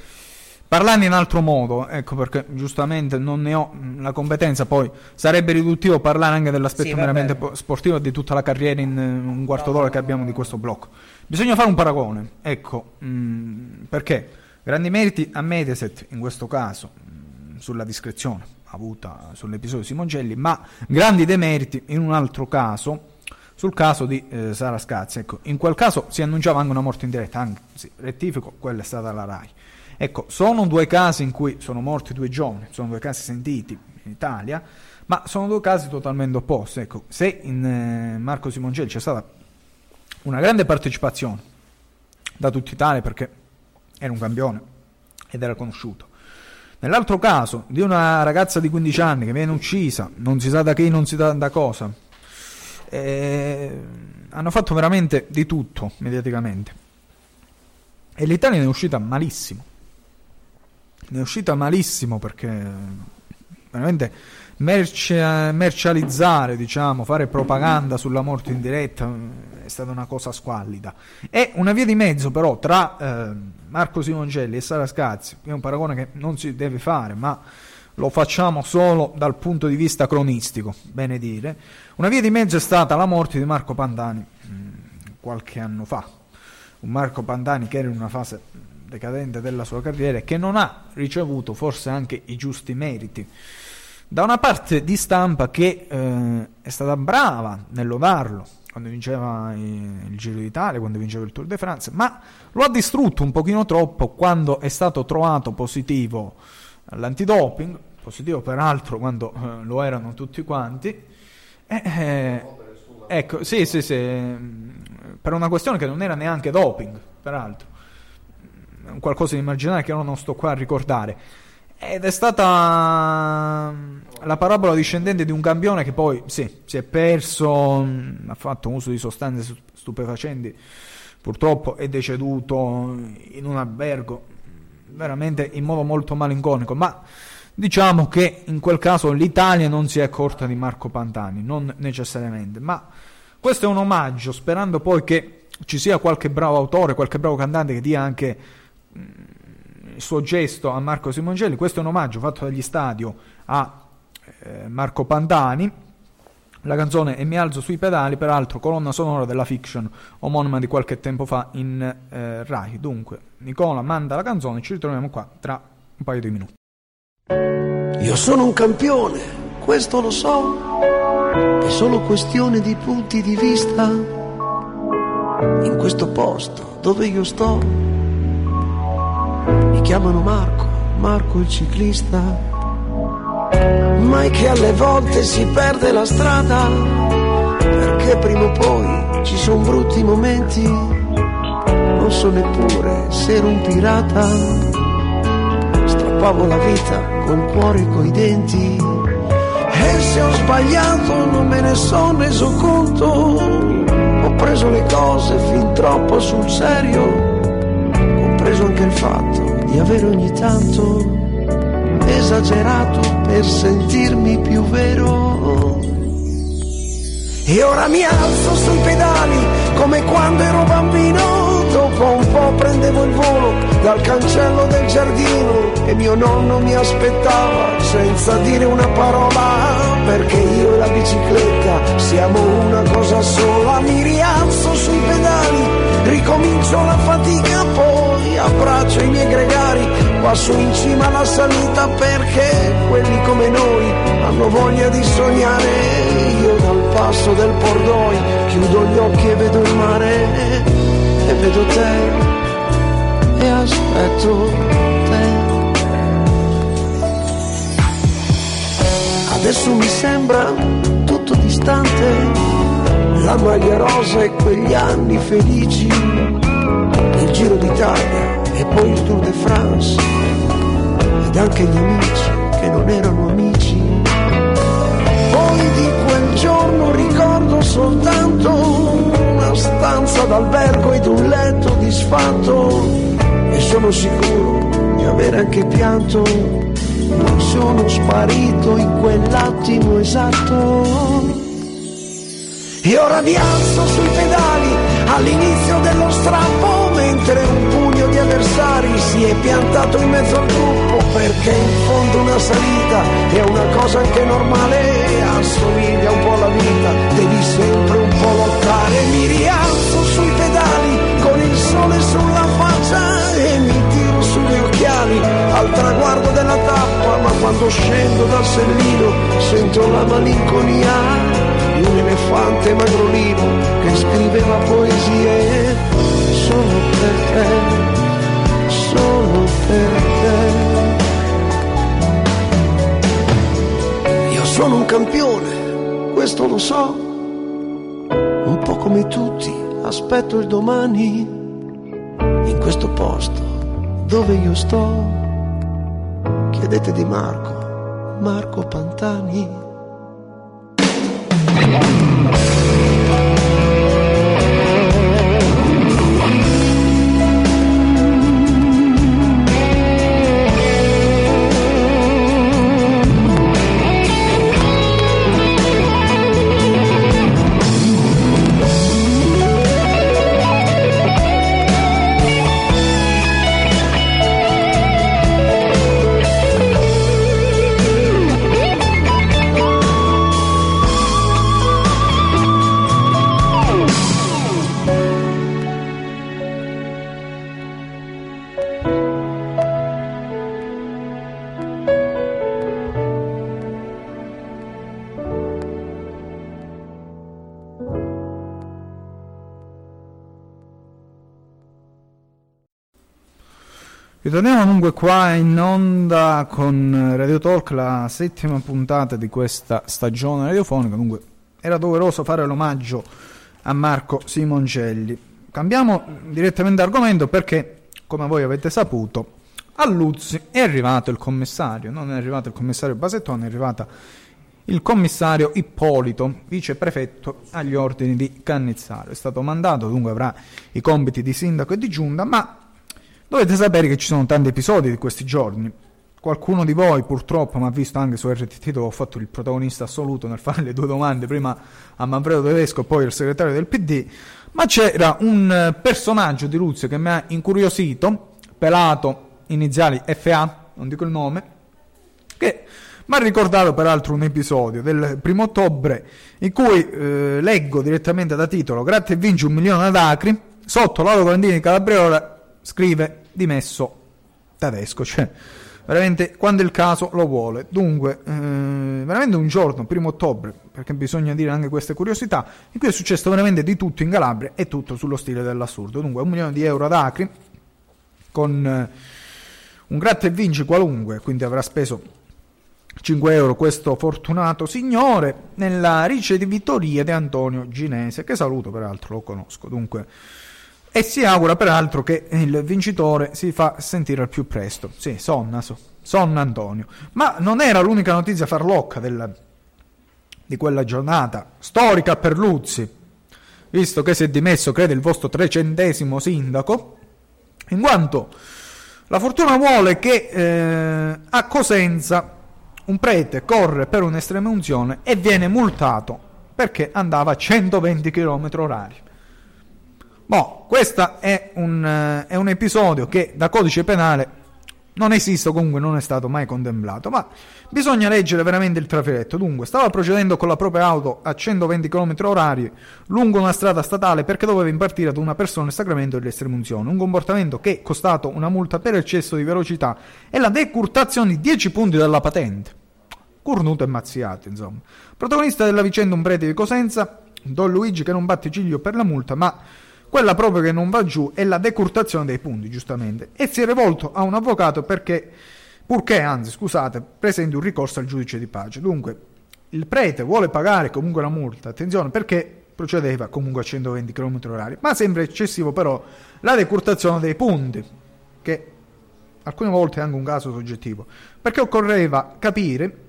parlarne in altro modo, ecco perché giustamente non ne ho la competenza, poi sarebbe riduttivo parlare anche dell'aspetto Sì, meramente bene. sportivo e di tutta la carriera in un quarto d'ora che abbiamo di questo blocco. Bisogna fare un paragone, ecco, mh, perché grandi meriti a Mediaset in questo caso mh, sulla discrezione avuta sull'episodio Simoncelli, ma grandi demeriti in un altro caso sul caso di eh, Sara Scazzi. Ecco, in quel caso si annunciava anche una morte in diretta, anzi, rettifico, quella è stata la RAI. Ecco, sono due casi in cui sono morti due giovani, sono due casi sentiti in Italia, ma sono due casi totalmente opposti. Ecco, se in eh, Marco Simoncelli c'è stata una grande partecipazione da tutta Italia perché era un campione ed era conosciuto. Nell'altro caso di una ragazza di 15 anni che viene uccisa, non si sa da chi, non si sa da cosa, eh, hanno fatto veramente di tutto mediaticamente. E l'Italia ne è uscita malissimo. Ne è uscita malissimo perché veramente merce- mercializzare, diciamo, fare propaganda sulla morte in diretta eh, è stata una cosa squallida. È una via di mezzo però tra eh, Marco Simoncelli e Sara Scazzi, è un paragone che non si deve fare, ma lo facciamo solo dal punto di vista cronistico, bene dire. Una via di mezzo è stata la morte di Marco Pandani mh, qualche anno fa. Un Marco Pandani che era in una fase decadente della sua carriera e che non ha ricevuto forse anche i giusti meriti da una parte di stampa che eh, è stata brava nel lodarlo quando vinceva il Giro d'Italia, quando vinceva il Tour de France, ma lo ha distrutto un pochino troppo quando è stato trovato positivo all'antidoping, positivo peraltro quando eh, lo erano tutti quanti. Eh, eh, ecco, sì, sì, sì, mm, per una questione che non era neanche doping, peraltro. Qualcosa di marginale che io non sto qua a ricordare. Ed è stata mm, la parabola discendente di un campione che poi sì, si è perso, mm, ha fatto uso di sostanze stu- stupefacenti, purtroppo è deceduto in un albergo, veramente in modo molto malinconico, ma diciamo che in quel caso l'Italia non si è accorta di Marco Pantani, non necessariamente, ma questo è un omaggio, sperando poi che ci sia qualche bravo autore, qualche bravo cantante che dia anche mm, il suo gesto a Marco Simongelli. Questo è un omaggio fatto dagli stadio a eh, Marco Pantani. La canzone E mi alzo sui pedali, peraltro colonna sonora della fiction omonima di qualche tempo fa in eh, Rai. Dunque, Nicola manda la canzone, ci ritroviamo qua tra un paio di minuti. Io sono un campione, questo lo so, è solo questione di punti di vista. In questo posto dove io sto mi chiamano Marco, Marco il ciclista, ma è che alle volte si perde la strada, perché prima o poi ci sono brutti momenti, non so neppure se ero un pirata, strappavo la vita col cuore e coi denti, e se ho sbagliato non me ne sono reso conto, ho preso le cose fin troppo sul serio. Compreso anche il fatto di avere ogni tanto esagerato per sentirmi più vero. E ora mi alzo sui pedali come quando ero bambino, dopo un po' prendevo il volo dal cancello del giardino e mio nonno mi aspettava senza dire una parola, perché io e la bicicletta siamo una cosa sola, mi rialzo sui pedali, ricomincio la fatica poi abbraccio i miei gregari su in cima alla salita perché quelli come noi hanno voglia di sognare. Io dal passo del Pordoi chiudo gli occhi e vedo il mare e vedo te e aspetto te. Adesso mi sembra tutto distante, la maglia rosa e quegli anni felici, il Giro d'Italia e poi il Tour de France ed anche gli amici che non erano amici. Poi di quel giorno ricordo soltanto una stanza d'albergo ed un letto disfatto e sono sicuro di avere anche pianto. Non sono sparito in quell'attimo esatto. E ora mi alzo sui pedali all'inizio dello strappo mentre un pugno di avversari si è piantato in mezzo al gruppo perché in fondo una salita è una cosa anche normale, assomiglia un po' alla vita, devi sempre un po' lottare. Mi rialzo sui pedali con il sole sulla faccia e mi sugli occhiali al traguardo della tappa, ma quando scendo dal sellino sento la malinconia di un elefante magrolino che scriveva poesie. Solo per te, solo per te. Io sono un campione, questo lo so, un po' come tutti, aspetto il domani in questo posto dove io sto. Chiedete di Marco, Marco Pantani. Ritorniamo dunque qua in onda con Radio Talk, la settima puntata di questa stagione radiofonica. Dunque, era doveroso fare l'omaggio a Marco Simoncelli. Cambiamo direttamente argomento perché, come voi avete saputo, a Luzzi è arrivato il commissario. Non è arrivato il commissario Basettone, è arrivato il commissario Ippolito, viceprefetto agli ordini di Cannizzaro. È stato mandato, dunque avrà i compiti di sindaco e di giunta, ma Dovete sapere che ci sono tanti episodi di questi giorni. Qualcuno di voi purtroppo mi ha visto anche su RTT dove ho fatto il protagonista assoluto nel fare le due domande, prima a Manfredo Tedesco e poi al segretario del PD, ma c'era un eh, personaggio di Luzio che mi ha incuriosito, pelato, iniziali FA, non dico il nome, che mi ha ricordato peraltro un episodio del primo ottobre in cui eh, leggo direttamente da titolo Grazie e vinci un milione ad Acri, sotto Lauro Grandini Calabriola scrive dimesso tedesco, cioè veramente quando il caso lo vuole. Dunque, eh, veramente un giorno, primo ottobre, perché bisogna dire anche queste curiosità, in cui è successo veramente di tutto in Calabria e tutto sullo stile dell'assurdo. Dunque, un milione di euro ad Acri, con eh, un gratta e vinci qualunque, quindi avrà speso 5 euro questo fortunato signore nella ricevitoria di Antonio Ginese, che saluto peraltro, lo conosco. Dunque, e si augura peraltro che il vincitore si fa sentire al più presto. Sì, sonna, so, sonna Antonio. Ma non era l'unica notizia farlocca del, di quella giornata storica per Luzzi, visto che si è dimesso, crede, il vostro trecentesimo sindaco, in quanto la fortuna vuole che eh, a Cosenza un prete corre per un'estrema unzione e viene multato perché andava a 120 km orari. Boh, questo è un, eh, è un episodio che da codice penale non esiste, comunque non è stato mai contemplato, ma bisogna leggere veramente il trafiletto. Dunque, stava procedendo con la propria auto a 120 km orari lungo una strada statale perché doveva impartire ad una persona il sacramento dell'estremunzione, un comportamento che è costato una multa per eccesso di velocità e la decurtazione di 10 punti dalla patente. Cornuto e mazziato, insomma. Protagonista della vicenda un prete di Cosenza, Don Luigi che non batte ciglio per la multa, ma quella proprio che non va giù è la decurtazione dei punti, giustamente. E si è rivolto a un avvocato perché, purché, anzi, scusate, presenti un ricorso al giudice di pace. Dunque, il prete vuole pagare comunque la multa, attenzione, perché procedeva comunque a 120 km h ma sembra eccessivo però la decurtazione dei punti, che alcune volte è anche un caso soggettivo, perché occorreva capire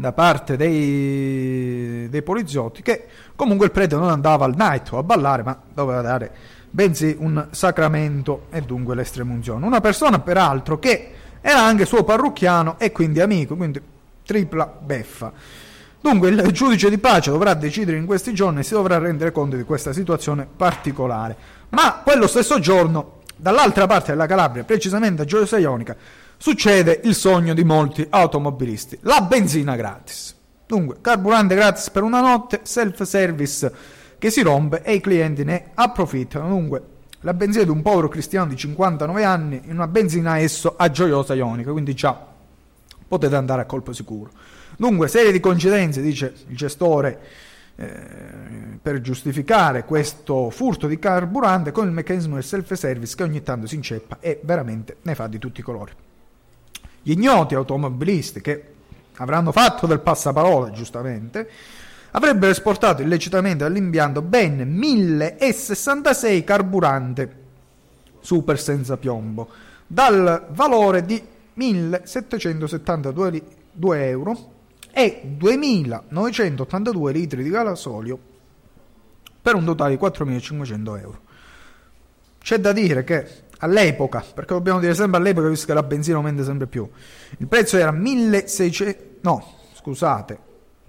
da parte dei, dei poliziotti che comunque il prete non andava al night o a ballare, ma doveva dare bensì un sacramento e dunque l'estremunzione. Una persona peraltro che era anche suo parrucchiano e quindi amico, quindi tripla beffa. Dunque il giudice di pace dovrà decidere in questi giorni e si dovrà rendere conto di questa situazione particolare. Ma quello stesso giorno, dall'altra parte della Calabria, precisamente a Gioia Ionica, succede il sogno di molti automobilisti, la benzina gratis. Dunque, carburante gratis per una notte, self-service che si rompe e i clienti ne approfittano. Dunque, la benzina di un povero cristiano di 59 anni in una benzina esso a gioiosa ionica, quindi già potete andare a colpo sicuro. Dunque, serie di coincidenze, dice il gestore, eh, per giustificare questo furto di carburante con il meccanismo del self-service che ogni tanto si inceppa e veramente ne fa di tutti i colori. Gli ignoti automobilisti che avranno fatto del passaparola, giustamente, avrebbero esportato illecitamente dall'impianto ben 1066 carburante super senza piombo, dal valore di 1772 euro e 2982 litri di gasolio per un totale di 4500 euro. C'è da dire che all'epoca, perché dobbiamo dire sempre all'epoca visto che la benzina aumenta sempre più, il prezzo era 1600, no, scusate,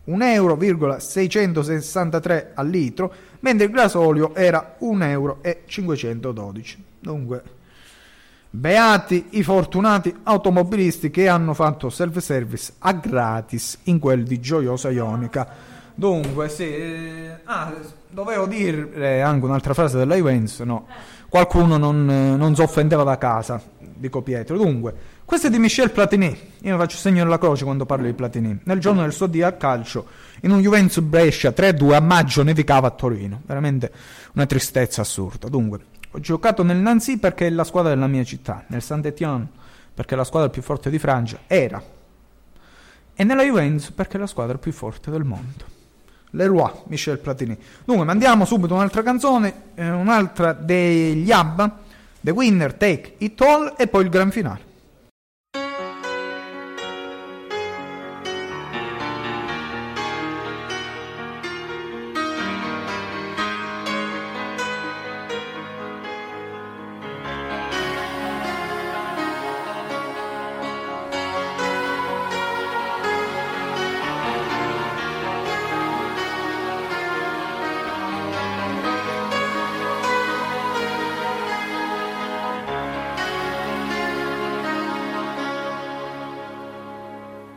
1,663 euro al litro, mentre il gasolio era 1,512 euro. Dunque, beati i fortunati automobilisti che hanno fatto self-service a gratis in quel di Gioiosa Ionica. Dunque, sì, eh, ah, dovevo dire anche un'altra frase della Juventus, no? Qualcuno non, non si offendeva da casa, dico Pietro. Dunque, questo è di Michel Platini. Io mi faccio segno della croce quando parlo di Platini. Nel giorno del suo dia a calcio, in un Juventus Brescia 3-2 a maggio nevicava a Torino. Veramente una tristezza assurda. Dunque, Ho giocato nel Nancy perché è la squadra della mia città, nel Saint-Étienne perché è la squadra più forte di Francia, era. E nella Juventus perché è la squadra più forte del mondo. Leroy, Michel Platini. Dunque, mandiamo subito un'altra canzone, eh, un'altra degli ABBA, The Winner Take It All e poi il gran finale.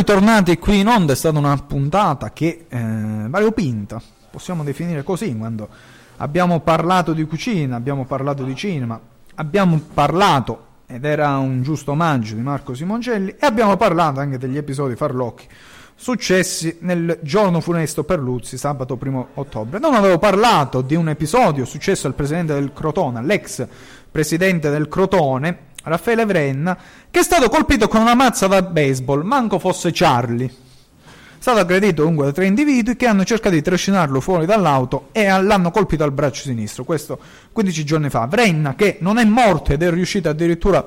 ritornati qui in onda, è stata una puntata che eh, variopinta, possiamo definire così, quando abbiamo parlato di cucina, abbiamo parlato di cinema, abbiamo parlato, ed era un giusto omaggio di Marco Simoncelli, e abbiamo parlato anche degli episodi farlocchi successi nel giorno funesto per Luzzi, sabato 1 ottobre. Non avevo parlato di un episodio successo al presidente del Crotone, all'ex presidente del Crotone, Raffaele Vrenna, che è stato colpito con una mazza da baseball, manco fosse Charlie. È stato aggredito dunque da tre individui che hanno cercato di trascinarlo fuori dall'auto e l'hanno colpito al braccio sinistro. Questo 15 giorni fa. Vrenna, che non è morto ed è riuscito addirittura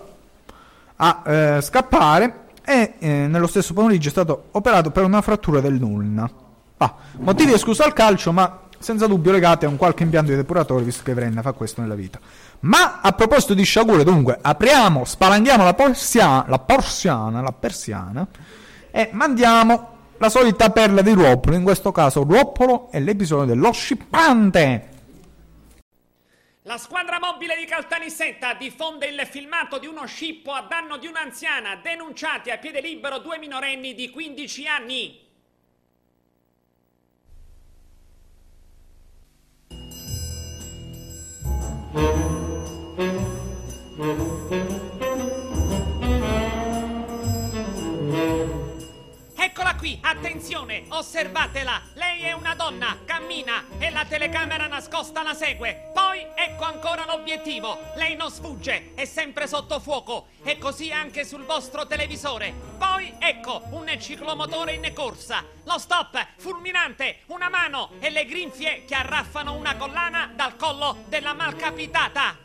a eh, scappare, e eh, nello stesso pomeriggio è stato operato per una frattura del nulna. Ah, motivi esclusi al calcio, ma senza dubbio legati a un qualche impianto di depuratore, visto che Vrenna fa questo nella vita. Ma a proposito di sciagure, dunque, apriamo, spalanghiamo la persiana, la porsiana, la persiana e mandiamo la solita perla di Ruopolo, in questo caso Ruopolo è l'episodio dello scippante. La squadra mobile di Caltanissetta diffonde il filmato di uno scippo a danno di un'anziana, denunciati a piede libero due minorenni di 15 anni. Attenzione, osservatela. Lei è una donna, cammina e la telecamera nascosta la segue. Poi ecco ancora l'obiettivo. Lei non sfugge, è sempre sotto fuoco. E così anche sul vostro televisore. Poi ecco un ciclomotore in corsa. Lo stop, fulminante, una mano e le grinfie che arraffano una collana dal collo della malcapitata.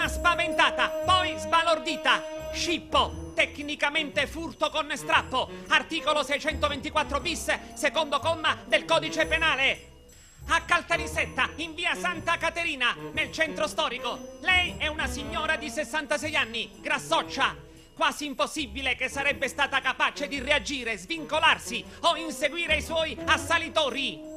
Prima spaventata, poi sbalordita. Scippo, tecnicamente furto con strappo. Articolo 624 bis, secondo comma del codice penale. A Caltanissetta, in via Santa Caterina, nel centro storico. Lei è una signora di 66 anni, grassoccia. Quasi impossibile che sarebbe stata capace di reagire, svincolarsi o inseguire i suoi assalitori.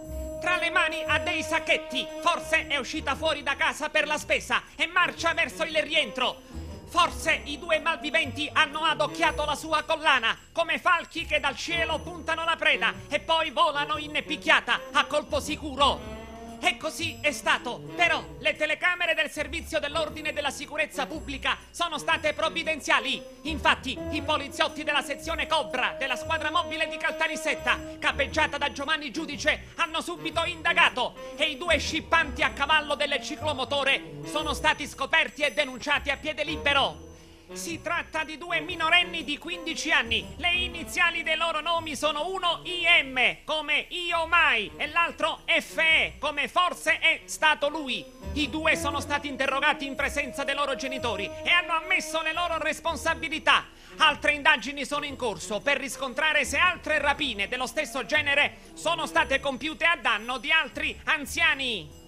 Tra le mani ha dei sacchetti. Forse è uscita fuori da casa per la spesa e marcia verso il rientro. Forse i due malviventi hanno adocchiato la sua collana, come falchi che dal cielo puntano la preda e poi volano in picchiata a colpo sicuro. E così è stato. Però le telecamere del servizio dell'ordine e della sicurezza pubblica sono state provvidenziali. Infatti, i poliziotti della sezione Cobra della squadra mobile di Caltanissetta, capeggiata da Giovanni Giudice, hanno subito indagato e i due scippanti a cavallo del ciclomotore sono stati scoperti e denunciati a piede libero. Si tratta di due minorenni di 15 anni. Le iniziali dei loro nomi sono uno IM, come io mai, e l'altro FE, come forse è stato lui. I due sono stati interrogati in presenza dei loro genitori e hanno ammesso le loro responsabilità. Altre indagini sono in corso per riscontrare se altre rapine dello stesso genere sono state compiute a danno di altri anziani.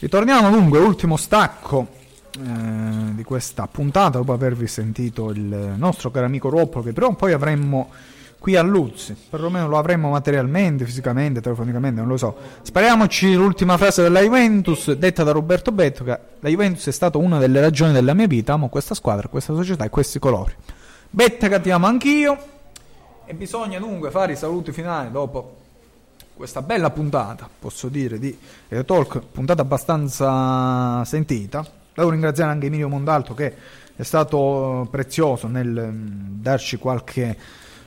Ritorniamo dunque, ultimo stacco eh, di questa puntata dopo avervi sentito il nostro caro amico Ruopolo che però poi avremmo qui a Luzzi, perlomeno lo avremmo materialmente, fisicamente, telefonicamente, non lo so. Spariamoci l'ultima frase della Juventus detta da Roberto Betto che la Juventus è stata una delle ragioni della mia vita, amo questa squadra, questa società e questi colori. Betta che ti amo anch'io e bisogna dunque fare i saluti finali dopo questa bella puntata, posso dire, di Radio Talk, puntata abbastanza sentita. Devo ringraziare anche Emilio Mondalto che è stato prezioso nel mm, darci qualche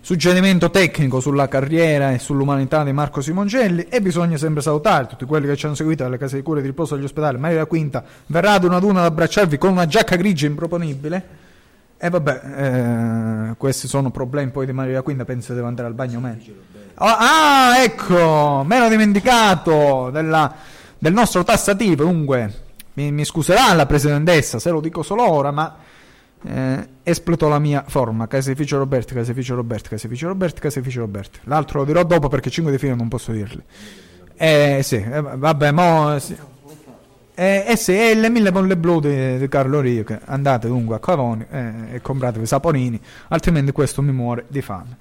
suggerimento tecnico sulla carriera e sull'umanità di Marco Simoncelli e bisogna sempre salutare tutti quelli che ci hanno seguito dalle case di cura di riposo agli ospedali. Maria da Quinta verrà ad una ad una ad abbracciarvi con una giacca grigia improponibile. E vabbè, eh, questi sono problemi poi di Maria da Quinta, penso deve andare al bagno meglio. Ah, ecco, me l'ho dimenticato della- del nostro tassativo. Dunque, mi, mi scuserà la presidentessa se lo dico solo ora, ma eh, espleto la mia forma. Caseificio Roberti, caseificio Roberti, caseificio Roberti, caseificio Roberti. L'altro lo dirò dopo perché 5 di fila non posso dirli. Eh sì, eh, vabbè, mo... sì. Eh, eh sì, è le mille bolle blu di, di Carlo Rio che andate dunque a Cavoni eh, e compratevi saponini, altrimenti questo mi muore di fame.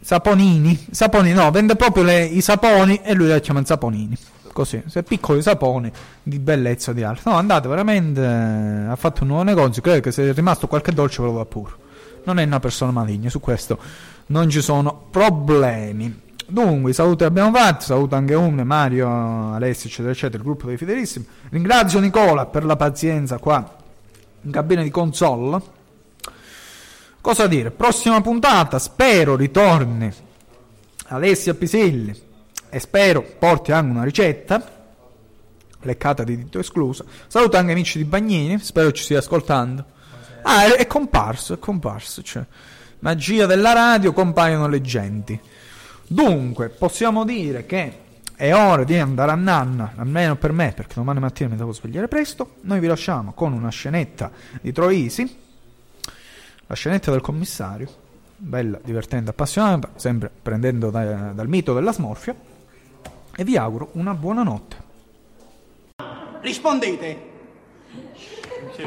Saponini, saponini, no, vende proprio le- i saponi e lui li chiama saponini. Così, se piccoli saponi di bellezza di altro. No, andate veramente, eh, ha fatto un nuovo negozio, credo che se è rimasto qualche dolce ve lo va pure. Non è una persona maligna, su questo non ci sono problemi. Dunque, saluti abbiamo fatto, saluto anche Umne, Mario, Alessio, eccetera, eccetera, il gruppo dei fidelissimi. Ringrazio Nicola per la pazienza qua in cabina di console. Cosa dire? Prossima puntata, spero ritorni Alessia Pisilli e spero porti anche una ricetta, leccata di dito esclusa. Saluto anche amici di Bagnini, spero ci stia ascoltando. Ah, è, è comparso, è comparso, cioè, magia della radio, compaiono le genti. Dunque, possiamo dire che è ora di andare a nanna, almeno per me, perché domani mattina mi devo svegliare presto. Noi vi lasciamo con una scenetta di Troisi, la scenetta del commissario, bella, divertente, appassionata, sempre prendendo da- dal mito della smorfia. E vi auguro una buona notte. Rispondete. Chi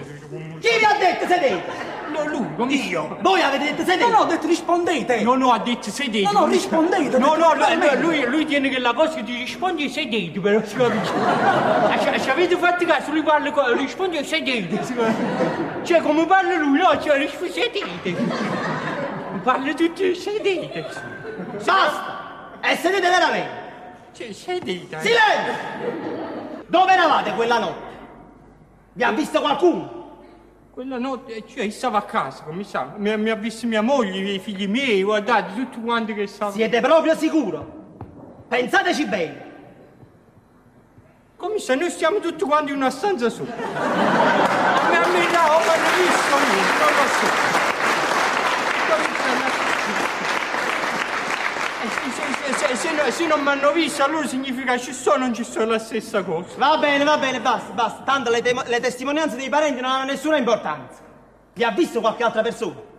vi ha detto sedete? No, lui, Io. Voi avete detto sedete? No, no, ho detto rispondete. No, no, ha detto sedete. No, no, rispondete, No, detto no, lui, lui, tiene che la cosa che ti rispondi è sedete, però si capisce. Ah, ci- avete fatto caso, lui parla, co- risponde sedete. Cioè, come parla lui, no, cioè, risponde sedete. Parla tutti sedete. Basta! E sedete veramente? Cioè, sedete. Silenzio! Dove eravate quella notte? Vi ha visto qualcuno? Quella notte, cioè, stavo a casa, come sa, mi, mi ha visto mia moglie, i figli miei, guardate, tutti quanti che stavano... Siete proprio sicuro? Pensateci bene. Come se noi stiamo tutti quanti in una stanza su. Ma a me no, ma non ho visto niente, non lo so. Come se no- Eh, se- se- se- no- Se non mi hanno visto, allora significa ci sto o non ci è la stessa cosa. Va bene, va bene, basta, basta. Tanto le, temo- le testimonianze dei parenti non hanno nessuna importanza. Vi ha visto qualche altra persona?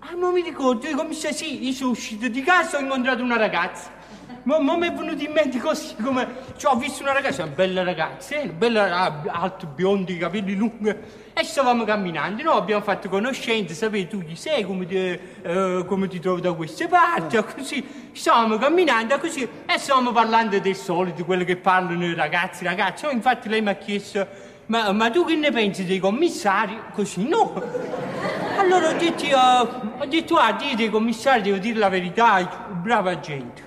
Ah, ma mi ricordo, come se sì, io sono uscito di casa e ho incontrato una ragazza. Ma, ma mi è venuto in mente così come. Cioè, ho visto una ragazza, una bella ragazza, eh, bella, ah, alta, biondi, capelli lunghi. E stavamo camminando, no? Abbiamo fatto conoscenza, sapete, tu chi sei, come ti, eh, come ti trovi da queste parti, e così. Stavamo camminando così e stavamo parlando del solito, quello che parlano i ragazzi, ragazzi. Oh, infatti lei mi ha chiesto, ma, ma tu che ne pensi dei commissari? Così, no. Allora ho detto, io, ho detto, ah, dite commissari, devo dire la verità, brava gente.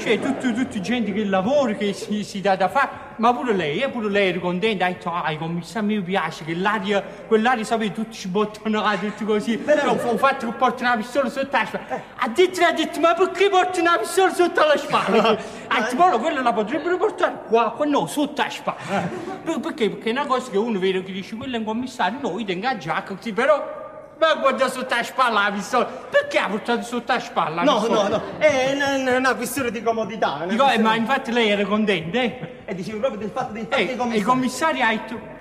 Cioè, tutti, tutti gente che lavora, che si, si dà da fare, ma pure lei, eh, pure lei era contenta, ha detto, ah, i commissari mi piace, che l'aria, quell'aria, sapete, tutti ci bottano, ah, tutti così. Però ho fatto che portano una pistola sotto la spalla. Ha detto, ha detto, ma perché portano una pistola sotto la spalla? Ha detto, "Poi quella la potrebbero portare qua, qua no, sotto la spalla. Per- Perché? Perché è una cosa che uno vede che dice, quello è un commissario, no, io tengo la giacca, così, però... Ma guarda sotto la spalla la pistola. Perché ha portato sotto la spalla? la No, no, no. È una, una questione di comodità. Dico, eh, questione- ma infatti lei era contenta, eh? E dicevi proprio del fatto dei fatti Eh, dei e i commissari. commissari ha detto...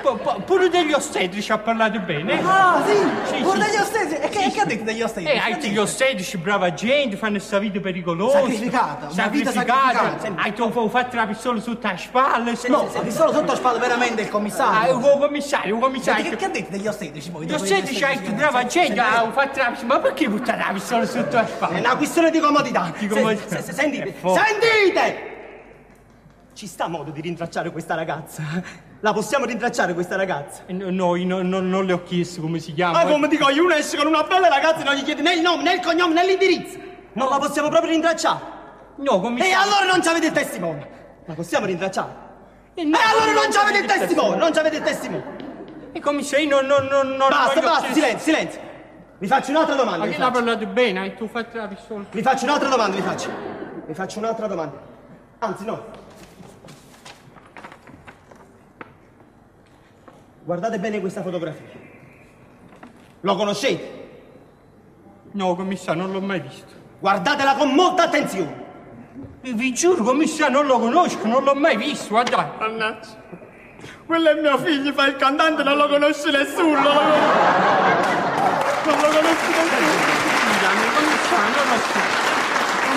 pu- pu- Pure degli ostetrici ha parlato bene. Ah, sì, Sì, pure sì. degli ostesi. E che, che ha detto degli ostesi? Eh, hai detto gli ostetrici, brava gente, fanno questa vita pericolosa. Sacrificata, sacrificata, sì. Hai fatto la pistola sotto la spalla. sì. No, ha visto sotto la spalla veramente il Ah, commissario. un commissario, un Che, commissario. che ha detto degli ostetici poi? Gli ostetrici hai detto, brava gente, ah, ho fatto la pistola. Ma perché buttare la pistola sotto la È spalla? una questione di comodità. Di Se- comodità. se- se- sentite, È sentite! Ci sta modo di rintracciare questa ragazza? La possiamo rintracciare questa ragazza? Eh, No, no, io non, non- le ho chiesto come si chiama. Ma come dico io, uno esce con una bella ragazza e non gli chiede né il nome, né il cognome, né l'indirizzo. Non la possiamo proprio rintracciare. No, E commissario. allora non ci avete il testimone. La possiamo rintracciare? Eh, E no, allora non no, ci avete il no, testimone, non ci avete il testimone. E commissario, non, non, non, non Basta, basta, silenzio, silenzio. Vi faccio un'altra domanda. Ma che l'ha parlato bene? Hai tu fatto la pistola? Vi faccio un'altra domanda, vi faccio. Vi faccio un'altra domanda. Anzi, no. Guardate bene questa fotografia. Lo conoscete? No, commissario, non l'ho mai visto. Guardatela con molta attenzione. Vi, vi giuro, commissario, non lo conosco, non l'ho mai visto, guarda. Mannaggia. Quello è mio figlio, fa il cantante, non lo conosce nessuno. Non lo, non lo conosce nessuno. Scusami, commissario, non lo so.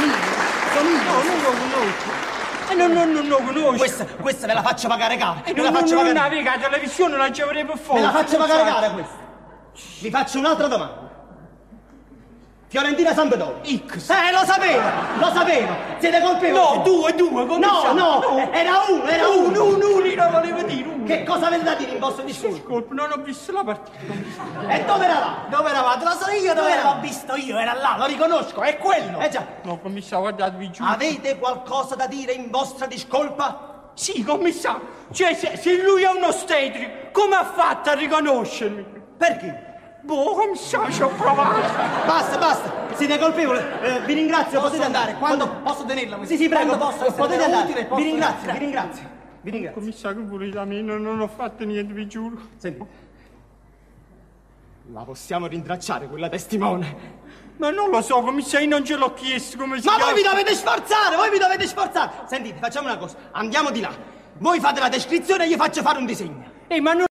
io. No, non lo conosco. E non, non, non lo conosco. Questa, questa ve la faccio pagare cara. E Ve non, la faccio non, pagare non avevi la televisione, non ci avrei per forza. Ve la faccio pagare cara questa. Vi faccio un'altra domanda. Fiorentina Sampdoria. X. Eh, lo sapevo, lo sapevo. Siete colpevoli. No, due, due, come No, siamo? no, era uno, era uno. uno. Uno, uno, volevo dire uno. Che cosa avete da dire in vostro discorso? Scusa, non ho visto la partita. E dove eravate? Dove eravate? Lo so io dove? L'ho visto io, era là, lo riconosco, è quello. Eh già. No, commissario, guardatevi giù. Avete qualcosa da dire in vostra discolpa? Sì, commissario. Cioè, se, se lui è uno ostetrico, come ha fatto a riconoscermi? Perché? Boh, commissario, ci ho provato. Basta, basta, siete colpevoli. Eh, vi ringrazio, potete andare. Quando posso tenerla? Sì, sì, prego, posso, potete andare. Vi ringrazio, vi ringrazio. Vi ringrazio. Commissario, pure da me non, non ho fatto niente, vi giuro. Senti. La possiamo rintracciare quella testimone. Ma non lo so, commissario, io non ce l'ho chiesto come si Ma chiama. voi vi dovete sforzare, voi vi dovete sforzare. Sentite, facciamo una cosa, andiamo di là. Voi fate la descrizione e io faccio fare un disegno. Eh, ma non